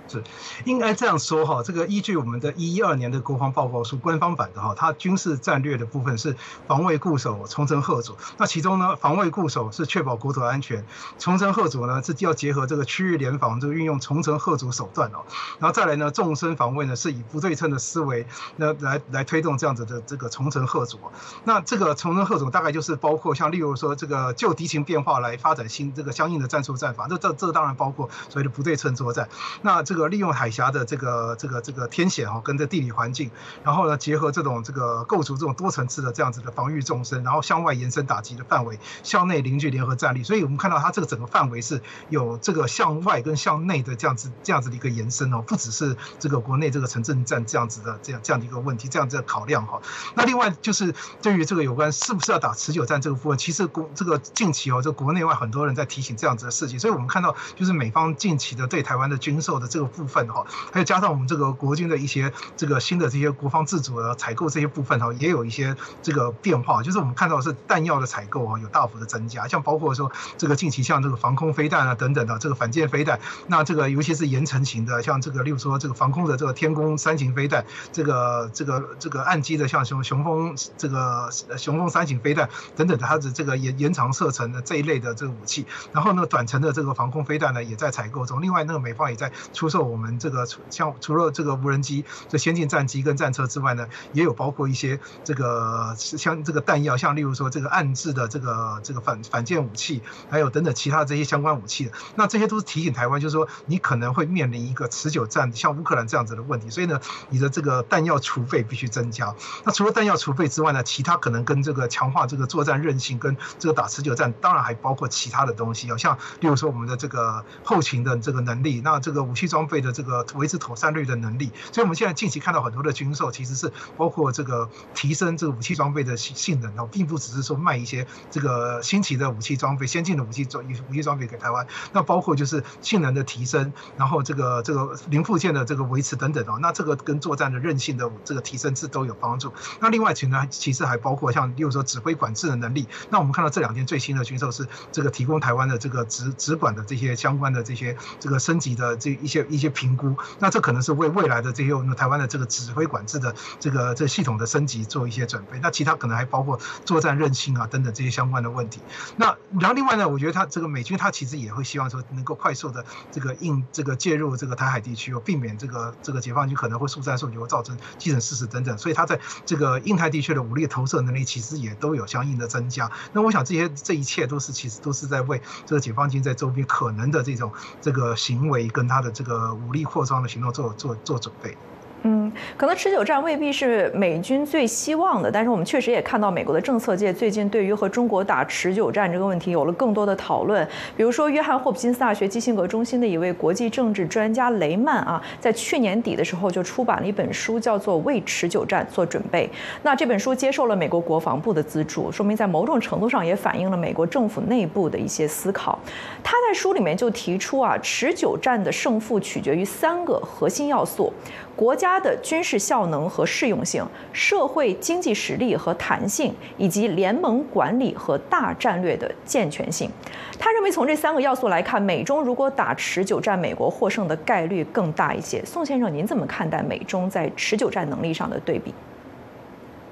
是，应该这样说哈。这个依据我们的一一二年的国防报告书，官方版的哈，它军事战略的部分是防卫固守、重城贺主。那其中呢，防卫固守是确保国土安全，重城贺主呢是要结合这个区域联防，这个运用重城贺主手段哦。然后再来呢，纵深防卫呢是以不对称的思维那来来推动这样子的这个重城贺主。那这个重城贺主大概就是包括像例如说这个就敌情变化来发展新这个相应的战术战法。这这这当然包括所谓的不对称作战。那这个。利用海峡的这个这个这个天险哦，跟这地理环境，然后呢，结合这种这个构筑这种多层次的这样子的防御纵深，然后向外延伸打击的范围，向内凝聚联合战力。所以我们看到它这个整个范围是有这个向外跟向内的这样子这样子的一个延伸哦，不只是这个国内这个城镇战这样子的这样这样的一个问题，这样子的考量哈。那另外就是对于这个有关是不是要打持久战这个部分，其实国这个近期哦，这国内外很多人在提醒这样子的事情，所以我们看到就是美方近期的对台湾的军售的这个。部分哈，还有加上我们这个国军的一些这个新的这些国防自主的采购这些部分哈，也有一些这个变化，就是我们看到是弹药的采购啊有大幅的增加，像包括说这个近期像这个防空飞弹啊等等的这个反舰飞弹，那这个尤其是延程型的，像这个例如说这个防空的这个天宫三型飞弹，这个这个这个岸基的像雄雄风这个雄风三型飞弹等等的，它的这个延延长射程的这一类的这个武器，然后呢短程的这个防空飞弹呢也在采购中，另外那个美方也在出售。我们这个像除了这个无人机、这先进战机跟战车之外呢，也有包括一些这个像这个弹药，像例如说这个暗制的这个这个反反舰武器，还有等等其他这些相关武器。那这些都是提醒台湾，就是说你可能会面临一个持久战，像乌克兰这样子的问题。所以呢，你的这个弹药储备必须增加。那除了弹药储备之外呢，其他可能跟这个强化这个作战韧性跟这个打持久战，当然还包括其他的东西，像例如说我们的这个后勤的这个能力，那这个武器装费。的这个维持妥善率的能力，所以我们现在近期看到很多的军售，其实是包括这个提升这个武器装备的性性能哦，并不只是说卖一些这个新奇的武器装备、先进的武器装武器装备给台湾，那包括就是性能的提升，然后这个这个零附件的这个维持等等哦，那这个跟作战的韧性的这个提升是都有帮助。那另外其呢，其实还包括像例如说指挥管制的能力。那我们看到这两天最新的军售是这个提供台湾的这个直直管的这些相关的这些这个升级的这一些一一些。评估，那这可能是为未来的这些我们台湾的这个指挥管制的这个这系统的升级做一些准备。那其他可能还包括作战韧性啊等等这些相关的问题。那然后另外呢，我觉得他这个美军他其实也会希望说能够快速的这个应这个介入这个台海地区，避免这个这个解放军可能会速战速决，造成基层事实等等。所以他在这个印太地区的武力投射能力其实也都有相应的增加。那我想这些这一切都是其实都是在为这个解放军在周边可能的这种这个行为跟他的这个。呃武力扩张的行动做做做准备。嗯，可能持久战未必是美军最希望的，但是我们确实也看到美国的政策界最近对于和中国打持久战这个问题有了更多的讨论。比如说，约翰霍普金斯大学基辛格中心的一位国际政治专家雷曼啊，在去年底的时候就出版了一本书，叫做《为持久战做准备》。那这本书接受了美国国防部的资助，说明在某种程度上也反映了美国政府内部的一些思考。他在书里面就提出啊，持久战的胜负取决于三个核心要素：国家。的军事效能和适用性、社会经济实力和弹性，以及联盟管理和大战略的健全性。他认为，从这三个要素来看，美中如果打持久战，美国获胜的概率更大一些。宋先生，您怎么看待美中在持久战能力上的对比？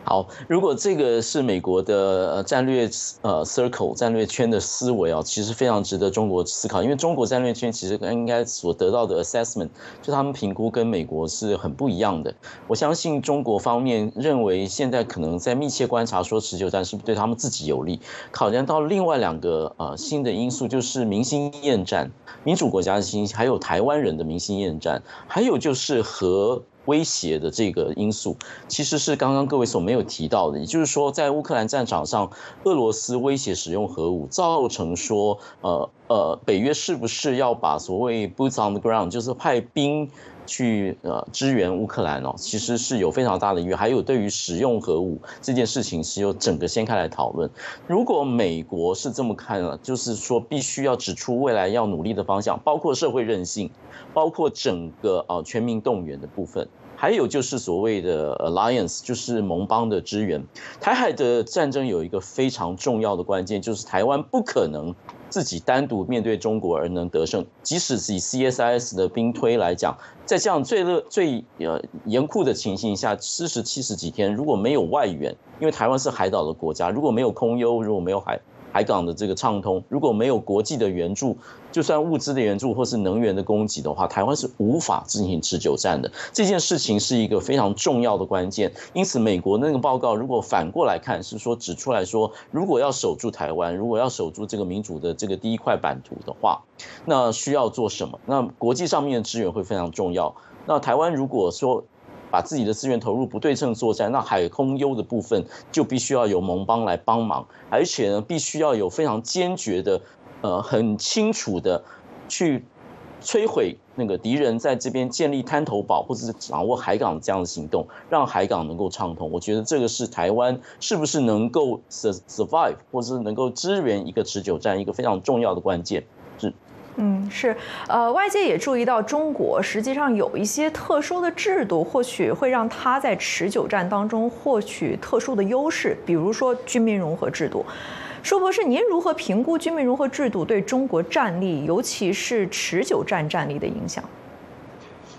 好，如果这个是美国的战略呃 circle 战略圈的思维啊，其实非常值得中国思考，因为中国战略圈其实应该所得到的 assessment 就他们评估跟美国是很不一样的。我相信中国方面认为现在可能在密切观察说持久战是不是对他们自己有利，考量到另外两个呃新的因素，就是民心厌战，民主国家的心，还有台湾人的民心厌战，还有就是和。威胁的这个因素，其实是刚刚各位所没有提到的，也就是说，在乌克兰战场上，俄罗斯威胁使用核武，造成说，呃呃，北约是不是要把所谓 boots on the ground，就是派兵去呃支援乌克兰哦，其实是有非常大的疑虑。还有对于使用核武这件事情，是由整个掀开来讨论。如果美国是这么看了，就是说必须要指出未来要努力的方向，包括社会韧性。包括整个啊全民动员的部分，还有就是所谓的 alliance，就是盟邦的支援。台海的战争有一个非常重要的关键，就是台湾不可能自己单独面对中国而能得胜。即使是以 CSIS 的兵推来讲，在这样最热最呃严酷的情形下，四十七十几天，如果没有外援，因为台湾是海岛的国家，如果没有空优，如果没有海。海港的这个畅通，如果没有国际的援助，就算物资的援助或是能源的供给的话，台湾是无法进行持久战的。这件事情是一个非常重要的关键。因此，美国那个报告如果反过来看，是说指出来说，如果要守住台湾，如果要守住这个民主的这个第一块版图的话，那需要做什么？那国际上面的支援会非常重要。那台湾如果说，把自己的资源投入不对称作战，那海空优的部分就必须要有盟邦来帮忙，而且呢，必须要有非常坚决的、呃，很清楚的去摧毁那个敌人在这边建立滩头堡或者是掌握海港这样的行动，让海港能够畅通。我觉得这个是台湾是不是能够 survive 或者是能够支援一个持久战一个非常重要的关键。嗯，是，呃，外界也注意到中国实际上有一些特殊的制度，或许会让它在持久战当中获取特殊的优势，比如说军民融合制度。舒博士，您如何评估军民融合制度对中国战力，尤其是持久战战力的影响？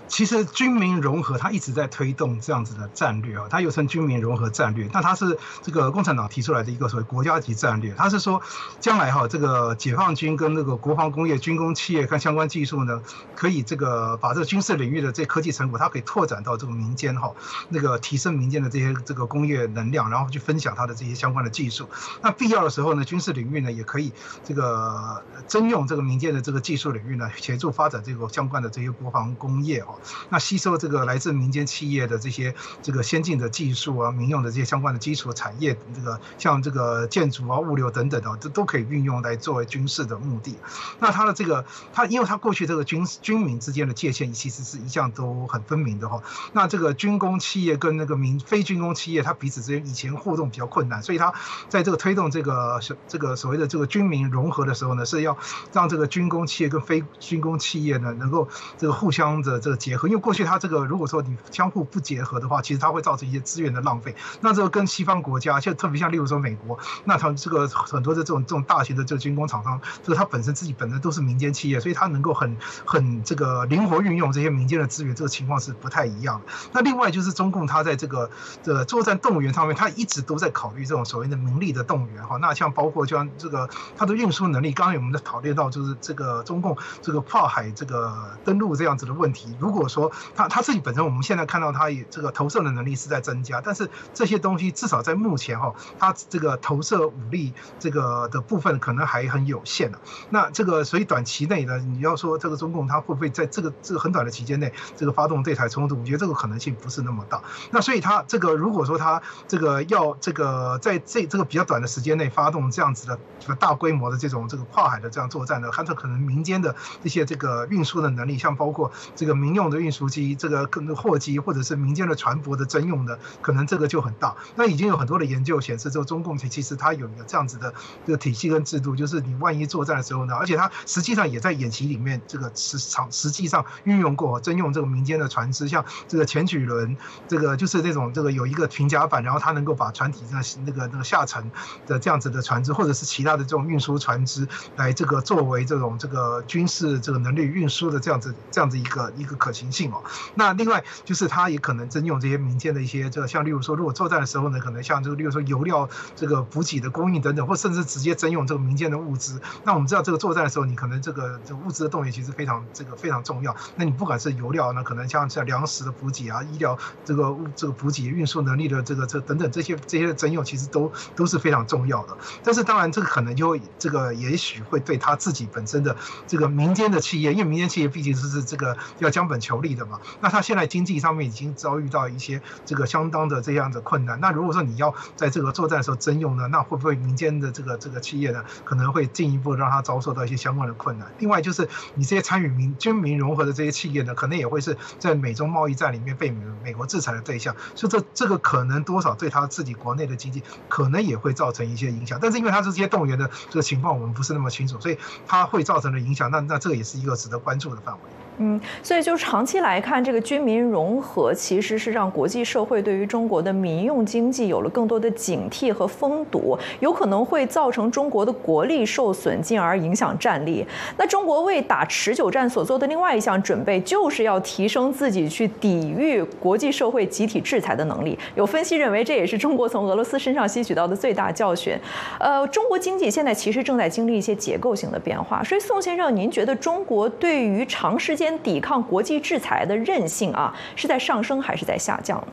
其实军民融合，它一直在推动这样子的战略啊，它又称军民融合战略。那它是这个共产党提出来的一个所谓国家级战略。它是说，将来哈，这个解放军跟那个国防工业、军工企业跟相关技术呢，可以这个把这个军事领域的这科技成果，它可以拓展到这个民间哈，那个提升民间的这些这个工业能量，然后去分享它的这些相关的技术。那必要的时候呢，军事领域呢也可以这个征用这个民间的这个技术领域呢，协助发展这个相关的这些国防工业哦。那吸收这个来自民间企业的这些这个先进的技术啊，民用的这些相关的基础产业，这个像这个建筑啊、物流等等的，这都可以运用来作为军事的目的。那它的这个，它因为它过去这个军军民之间的界限其实是一向都很分明的哈。那这个军工企业跟那个民非军工企业，它彼此之间以前互动比较困难，所以它在这个推动这个这个所谓的这个军民融合的时候呢，是要让这个军工企业跟非军工企业呢，能够这个互相的这个结合。因为过去它这个如果说你相互不结合的话，其实它会造成一些资源的浪费。那这个跟西方国家，就特别像例如说美国，那它这个很多的这种这种大型的这个军工厂商，就是它本身自己本身都是民间企业，所以它能够很很这个灵活运用这些民间的资源，这个情况是不太一样的。那另外就是中共它在这个这个作战动员上面，它一直都在考虑这种所谓的民力的动员哈。那像包括像这个它的运输能力，刚刚我们在讨论到就是这个中共这个跨海这个登陆这样子的问题，如果如果说他他自己本身，我们现在看到他也这个投射的能力是在增加，但是这些东西至少在目前哈，他这个投射武力这个的部分可能还很有限的。那这个所以短期内呢，你要说这个中共他会不会在这个这个很短的期间内这个发动对台冲突？我觉得这个可能性不是那么大。那所以他这个如果说他这个要这个在这这个比较短的时间内发动这样子的这个大规模的这种这个跨海的这样作战呢，他这可能民间的这些这个运输的能力，像包括这个民用。的运输机，这个可能货机或者是民间的船舶的征用的，可能这个就很大。那已经有很多的研究显示，这个中共其其实它有一个这样子的这个体系跟制度，就是你万一作战的时候呢，而且它实际上也在演习里面这个实场实际上运用过征用这个民间的船只，像这个前取轮，这个就是这种这个有一个平甲板，然后它能够把船体那那个那个下沉的这样子的船只，或者是其他的这种运输船只来这个作为这种这个军事这个能力运输的这样子这样子一个一个可行性哦。那另外就是它也可能征用这些民间的一些这个像例如说，如果作战的时候呢，可能像这个例如说油料这个补给的供应等等，或甚至直接征用这个民间的物资。那我们知道这个作战的时候，你可能这个这物资的动员其实非常这个非常重要。那你不管是油料呢，可能像像粮食的补给啊，医疗这个这个补给运输能力的这个这等等这些这些征用，其实都都是非常重要的。但是当然这个可能就会这个也许会对他自己本身的这个民间的企业，因为民间企业毕竟是是这个要将本求利的嘛。那他现在经济上面已经遭遇到一些这个相当的这样的困难。那如果说你要在这个作战的时候征用呢，那会不会民间的这个这个企业呢，可能会进一步让他遭受到一些相关的困难？另外就是你这些参与民军民融合的这些企业呢，可能也会是在美中贸易战里面被美美国制裁的对象，所以这这个可能多少对他自己国内的经济可能也会造成一些影响。但是因为他这些动员的这个情况我们不是那么清楚，所以它会造成的影响，那那这个也是一个值得关注的范围。嗯，所以就长期来看，这个军民融合其实是让国际社会对于中国的民用经济有了更多的警惕和封堵，有可能会造成中国的国力受损，进而影响战力。那中国为打持久战所做的另外一项准备，就是要提升自己去抵御国际社会集体制裁的能力。有分析认为，这也是中国从俄罗斯身上吸取到的最大教训。呃，中国经济现在其实正在经历一些结构性的变化，所以宋先生，您觉得中国对于长时间抵抗国际制裁的韧性啊，是在上升还是在下降呢？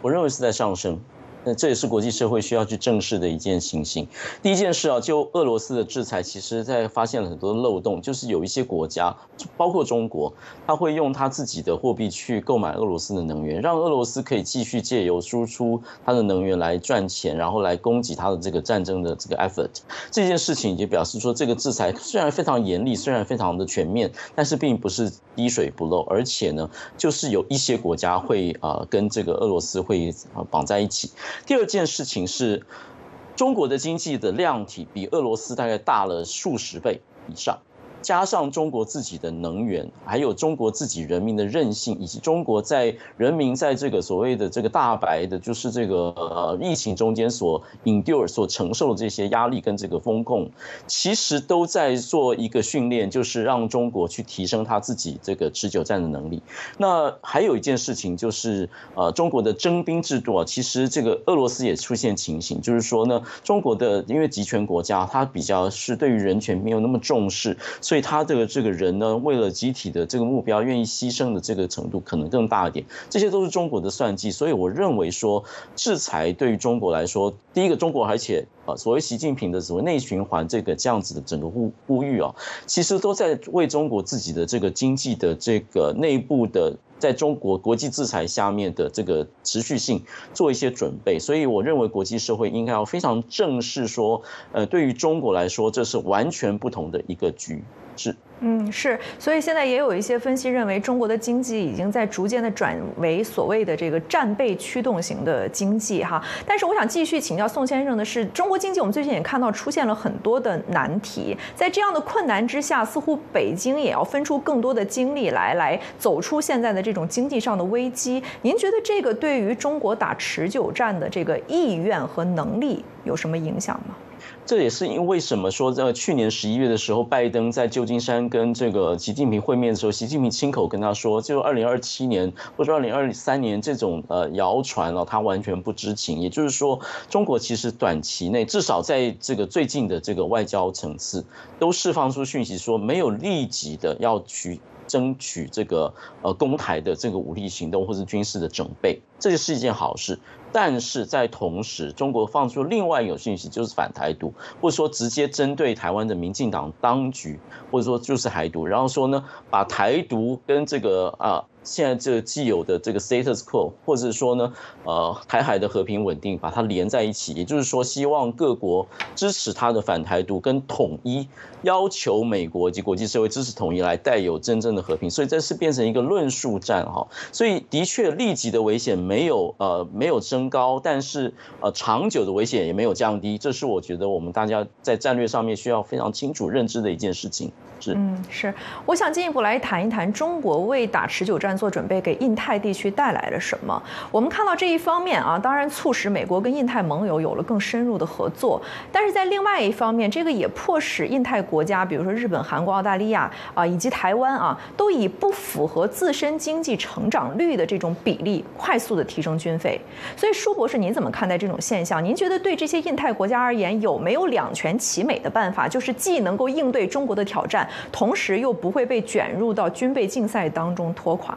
我认为是在上升。那这也是国际社会需要去正视的一件情形。第一件事啊，就俄罗斯的制裁，其实在发现了很多漏洞，就是有一些国家，包括中国，他会用他自己的货币去购买俄罗斯的能源，让俄罗斯可以继续借由输出它的能源来赚钱，然后来供给他的这个战争的这个 effort。这件事情也表示说，这个制裁虽然非常严厉，虽然非常的全面，但是并不是滴水不漏，而且呢，就是有一些国家会啊跟这个俄罗斯会啊绑在一起。第二件事情是，中国的经济的量体比俄罗斯大概大了数十倍以上。加上中国自己的能源，还有中国自己人民的韧性，以及中国在人民在这个所谓的这个大白的，就是这个呃疫情中间所 endure 所承受的这些压力跟这个风控，其实都在做一个训练，就是让中国去提升他自己这个持久战的能力。那还有一件事情就是，呃，中国的征兵制度啊，其实这个俄罗斯也出现情形，就是说呢，中国的因为集权国家，它比较是对于人权没有那么重视。他这个这个人呢，为了集体的这个目标，愿意牺牲的这个程度可能更大一点。这些都是中国的算计。所以我认为说，制裁对于中国来说，第一个中国，而且啊，所谓习近平的所谓内循环这个这样子的整个呼呼吁啊，其实都在为中国自己的这个经济的这个内部的。在中国国际制裁下面的这个持续性做一些准备，所以我认为国际社会应该要非常正视说，呃，对于中国来说，这是完全不同的一个局势。嗯，是，所以现在也有一些分析认为，中国的经济已经在逐渐的转为所谓的这个战备驱动型的经济哈。但是我想继续请教宋先生的是，中国经济我们最近也看到出现了很多的难题，在这样的困难之下，似乎北京也要分出更多的精力来，来走出现在的这种经济上的危机。您觉得这个对于中国打持久战的这个意愿和能力有什么影响吗？这也是因为什么说，在去年十一月的时候，拜登在旧金山跟这个习近平会面的时候，习近平亲口跟他说，就二零二七年或者二零二三年这种呃谣传哦，他完全不知情。也就是说，中国其实短期内至少在这个最近的这个外交层次，都释放出讯息说，没有立即的要去争取这个呃攻台的这个武力行动或是军事的准备。这就是一件好事。但是在同时，中国放出另外一种讯息，就是反台独，或者说直接针对台湾的民进党当局，或者说就是台独，然后说呢，把台独跟这个啊。现在这既有的这个 status quo，或者是说呢，呃，台海的和平稳定，把它连在一起，也就是说，希望各国支持他的反台独跟统一，要求美国及国际社会支持统一，来带有真正的和平。所以这是变成一个论述战哈。所以的确，立即的危险没有呃没有升高，但是呃长久的危险也没有降低。这是我觉得我们大家在战略上面需要非常清楚认知的一件事情。是，嗯，是。我想进一步来谈一谈中国为打持久战。做准备给印太地区带来了什么？我们看到这一方面啊，当然促使美国跟印太盟友有了更深入的合作。但是在另外一方面，这个也迫使印太国家，比如说日本、韩国、澳大利亚啊，以及台湾啊，都以不符合自身经济成长率的这种比例，快速的提升军费。所以，舒博士，您怎么看待这种现象？您觉得对这些印太国家而言，有没有两全其美的办法，就是既能够应对中国的挑战，同时又不会被卷入到军备竞赛当中拖垮？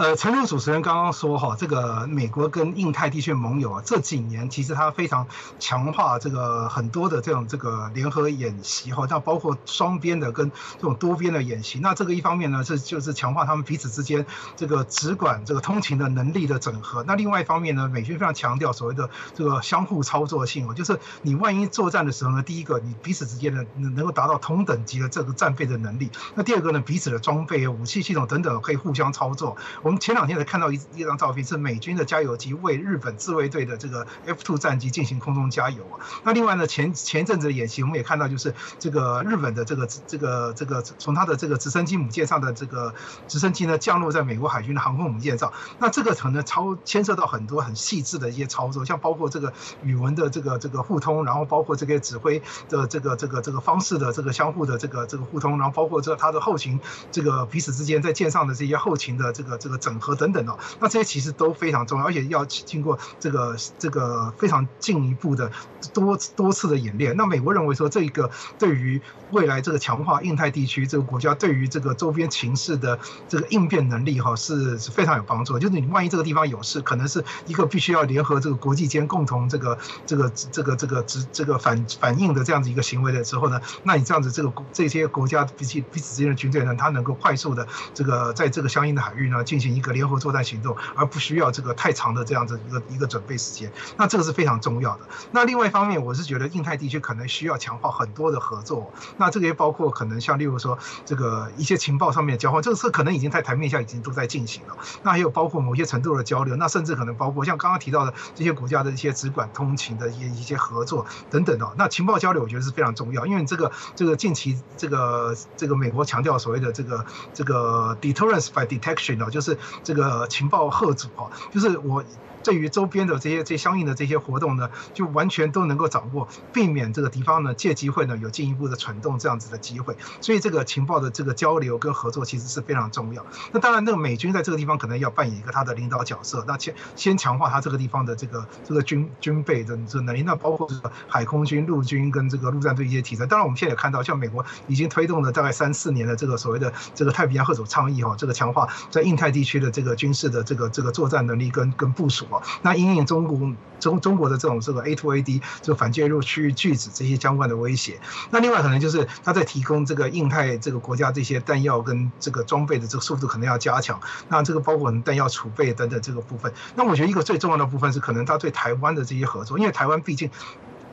呃，陈如主持人刚刚说哈，这个美国跟印太地区盟友啊，这几年其实他非常强化这个很多的这种这个联合演习哈，那包括双边的跟这种多边的演习。那这个一方面呢是就是强化他们彼此之间这个直管这个通勤的能力的整合。那另外一方面呢，美军非常强调所谓的这个相互操作性哦，就是你万一作战的时候呢，第一个你彼此之间的能能够达到同等级的这个战备的能力。那第二个呢，彼此的装备、武器系统等等可以互相操作。我们前两天才看到一一张照片，是美军的加油机为日本自卫队的这个 F2 战机进行空中加油啊。那另外呢，前前阵子的演习，我们也看到，就是这个日本的这个这个这个从它的这个直升机母舰上的这个直升机呢，降落在美国海军的航空母舰上。那这个可能超牵涉到很多很细致的一些操作，像包括这个语文的这个这个互通，然后包括这个指挥的这个这个这个方式的这个相互的这个这个互通，然后包括这它的后勤这个彼此之间在舰上的这些后勤的。这个这个整合等等哦，那这些其实都非常重要，而且要经过这个这个非常进一步的多多次的演练。那美国认为说，这个对于未来这个强化印太地区这个国家对于这个周边情势的这个应变能力哈，是是非常有帮助。就是你万一这个地方有事，可能是一个必须要联合这个国际间共同这个这个这个这个直这个反反应的这样子一个行为的时候呢，那你这样子这个这些国家彼此彼此之间的军队呢，它能够快速的这个在这个相应的海域。呢进进行一个联合作战行动，而不需要这个太长的这样子一个一个准备时间，那这个是非常重要的。那另外一方面，我是觉得印太地区可能需要强化很多的合作，那这个也包括可能像例如说这个一些情报上面交换，这个是可能已经在台面下已经都在进行了。那还有包括某些程度的交流，那甚至可能包括像刚刚提到的这些国家的一些直管通勤的一些一些合作等等的。那情报交流我觉得是非常重要，因为这个这个近期这个这个美国强调所谓的这个这个 deterrence by detection 哦。就是这个情报贺主哈，就是我。对于周边的这些这相应的这些活动呢，就完全都能够掌握，避免这个敌方呢借机会呢有进一步的蠢动这样子的机会。所以这个情报的这个交流跟合作其实是非常重要。那当然，那个美军在这个地方可能要扮演一个他的领导角色。那先先强化他这个地方的这个这个军军备的这能力。那包括这个海空军、陆军跟这个陆战队一些题材。当然，我们现在也看到，像美国已经推动了大概三四年的这个所谓的这个太平洋贺主倡议哈，这个强化在印太地地区的这个军事的这个这个作战能力跟跟部署啊。那因应中国中中国的这种这个 A to A D 就反介入区域拒止这些相关的威胁，那另外可能就是他在提供这个印太这个国家这些弹药跟这个装备的这个速度可能要加强，那这个包括我们弹药储备等等这个部分。那我觉得一个最重要的部分是可能他对台湾的这些合作，因为台湾毕竟。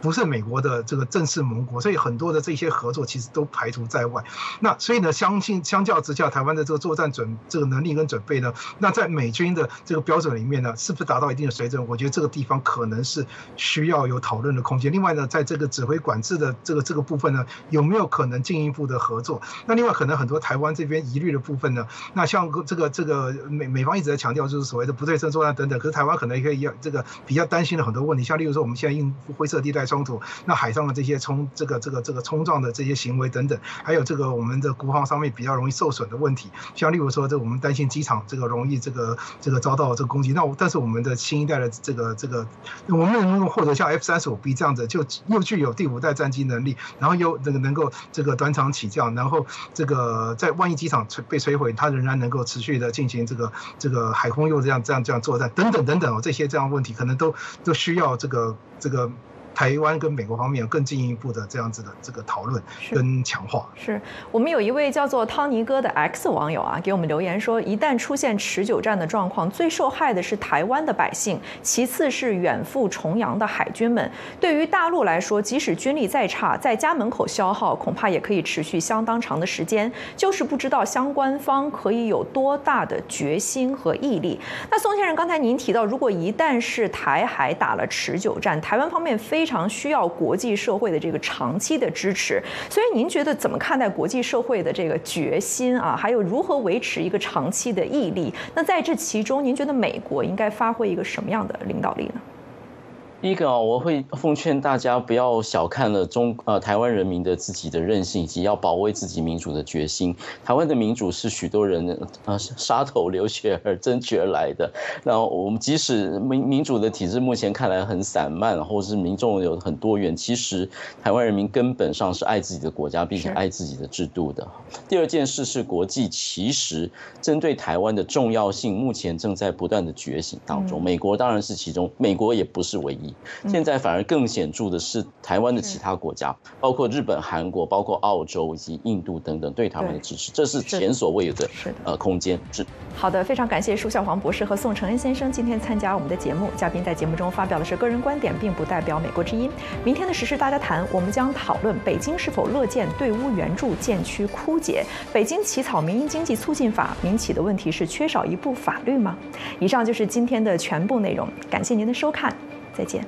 不是美国的这个正式盟国，所以很多的这些合作其实都排除在外。那所以呢，相信相较之下，台湾的这个作战准这个能力跟准备呢，那在美军的这个标准里面呢，是不是达到一定的水准？我觉得这个地方可能是需要有讨论的空间。另外呢，在这个指挥管制的这个这个部分呢，有没有可能进一步的合作？那另外可能很多台湾这边疑虑的部分呢，那像这个这个美美方一直在强调就是所谓的不对称作战等等，可是台湾可能也可以要这个比较担心的很多问题，像例如说我们现在应灰色地带。冲突，那海上的这些冲这个这个这个冲撞的这些行为等等，还有这个我们的国防上面比较容易受损的问题，像例如说这我们担心机场这个容易这个这个遭到这个攻击，那我但是我们的新一代的这个这个我们能够获得像 F 三十五 B 这样子，就又具有第五代战机能力，然后又这个能够这个短场起降，然后这个在万一机场被摧毁，它仍然能够持续的进行这个这个海空又这样这样这样作战等等等等哦，这些这样问题可能都都需要这个这个。台湾跟美国方面有更进一步的这样子的这个讨论跟强化。是我们有一位叫做汤尼哥的 X 网友啊，给我们留言说，一旦出现持久战的状况，最受害的是台湾的百姓，其次是远赴重洋的海军们。对于大陆来说，即使军力再差，在家门口消耗，恐怕也可以持续相当长的时间。就是不知道相关方可以有多大的决心和毅力。那宋先生，刚才您提到，如果一旦是台海打了持久战，台湾方面非非常需要国际社会的这个长期的支持，所以您觉得怎么看待国际社会的这个决心啊？还有如何维持一个长期的毅力？那在这其中，您觉得美国应该发挥一个什么样的领导力呢？第一个啊，我会奉劝大家不要小看了中呃台湾人民的自己的韧性以及要保卫自己民主的决心。台湾的民主是许多人呃杀头流血而争取而来的。那我们即使民民主的体制目前看来很散漫，或者是民众有很多元，其实台湾人民根本上是爱自己的国家，并且爱自己的制度的。第二件事是国际其实针对台湾的重要性，目前正在不断的觉醒当中。美国当然是其中，美国也不是唯一。现在反而更显著的是台湾的其他国家，包括日本、韩国、包括澳洲以及印度等等对他们的支持，这是前所未有的呃空间。是好的，非常感谢舒孝黄博士和宋承恩先生今天参加我们的节目。嘉宾在节目中发表的是个人观点，并不代表美国之音。明天的时事大家谈，我们将讨论北京是否乐见对乌援助渐趋枯竭。北京起草民营经济促进法，民起的问题是缺少一部法律吗？以上就是今天的全部内容，感谢您的收看。再见。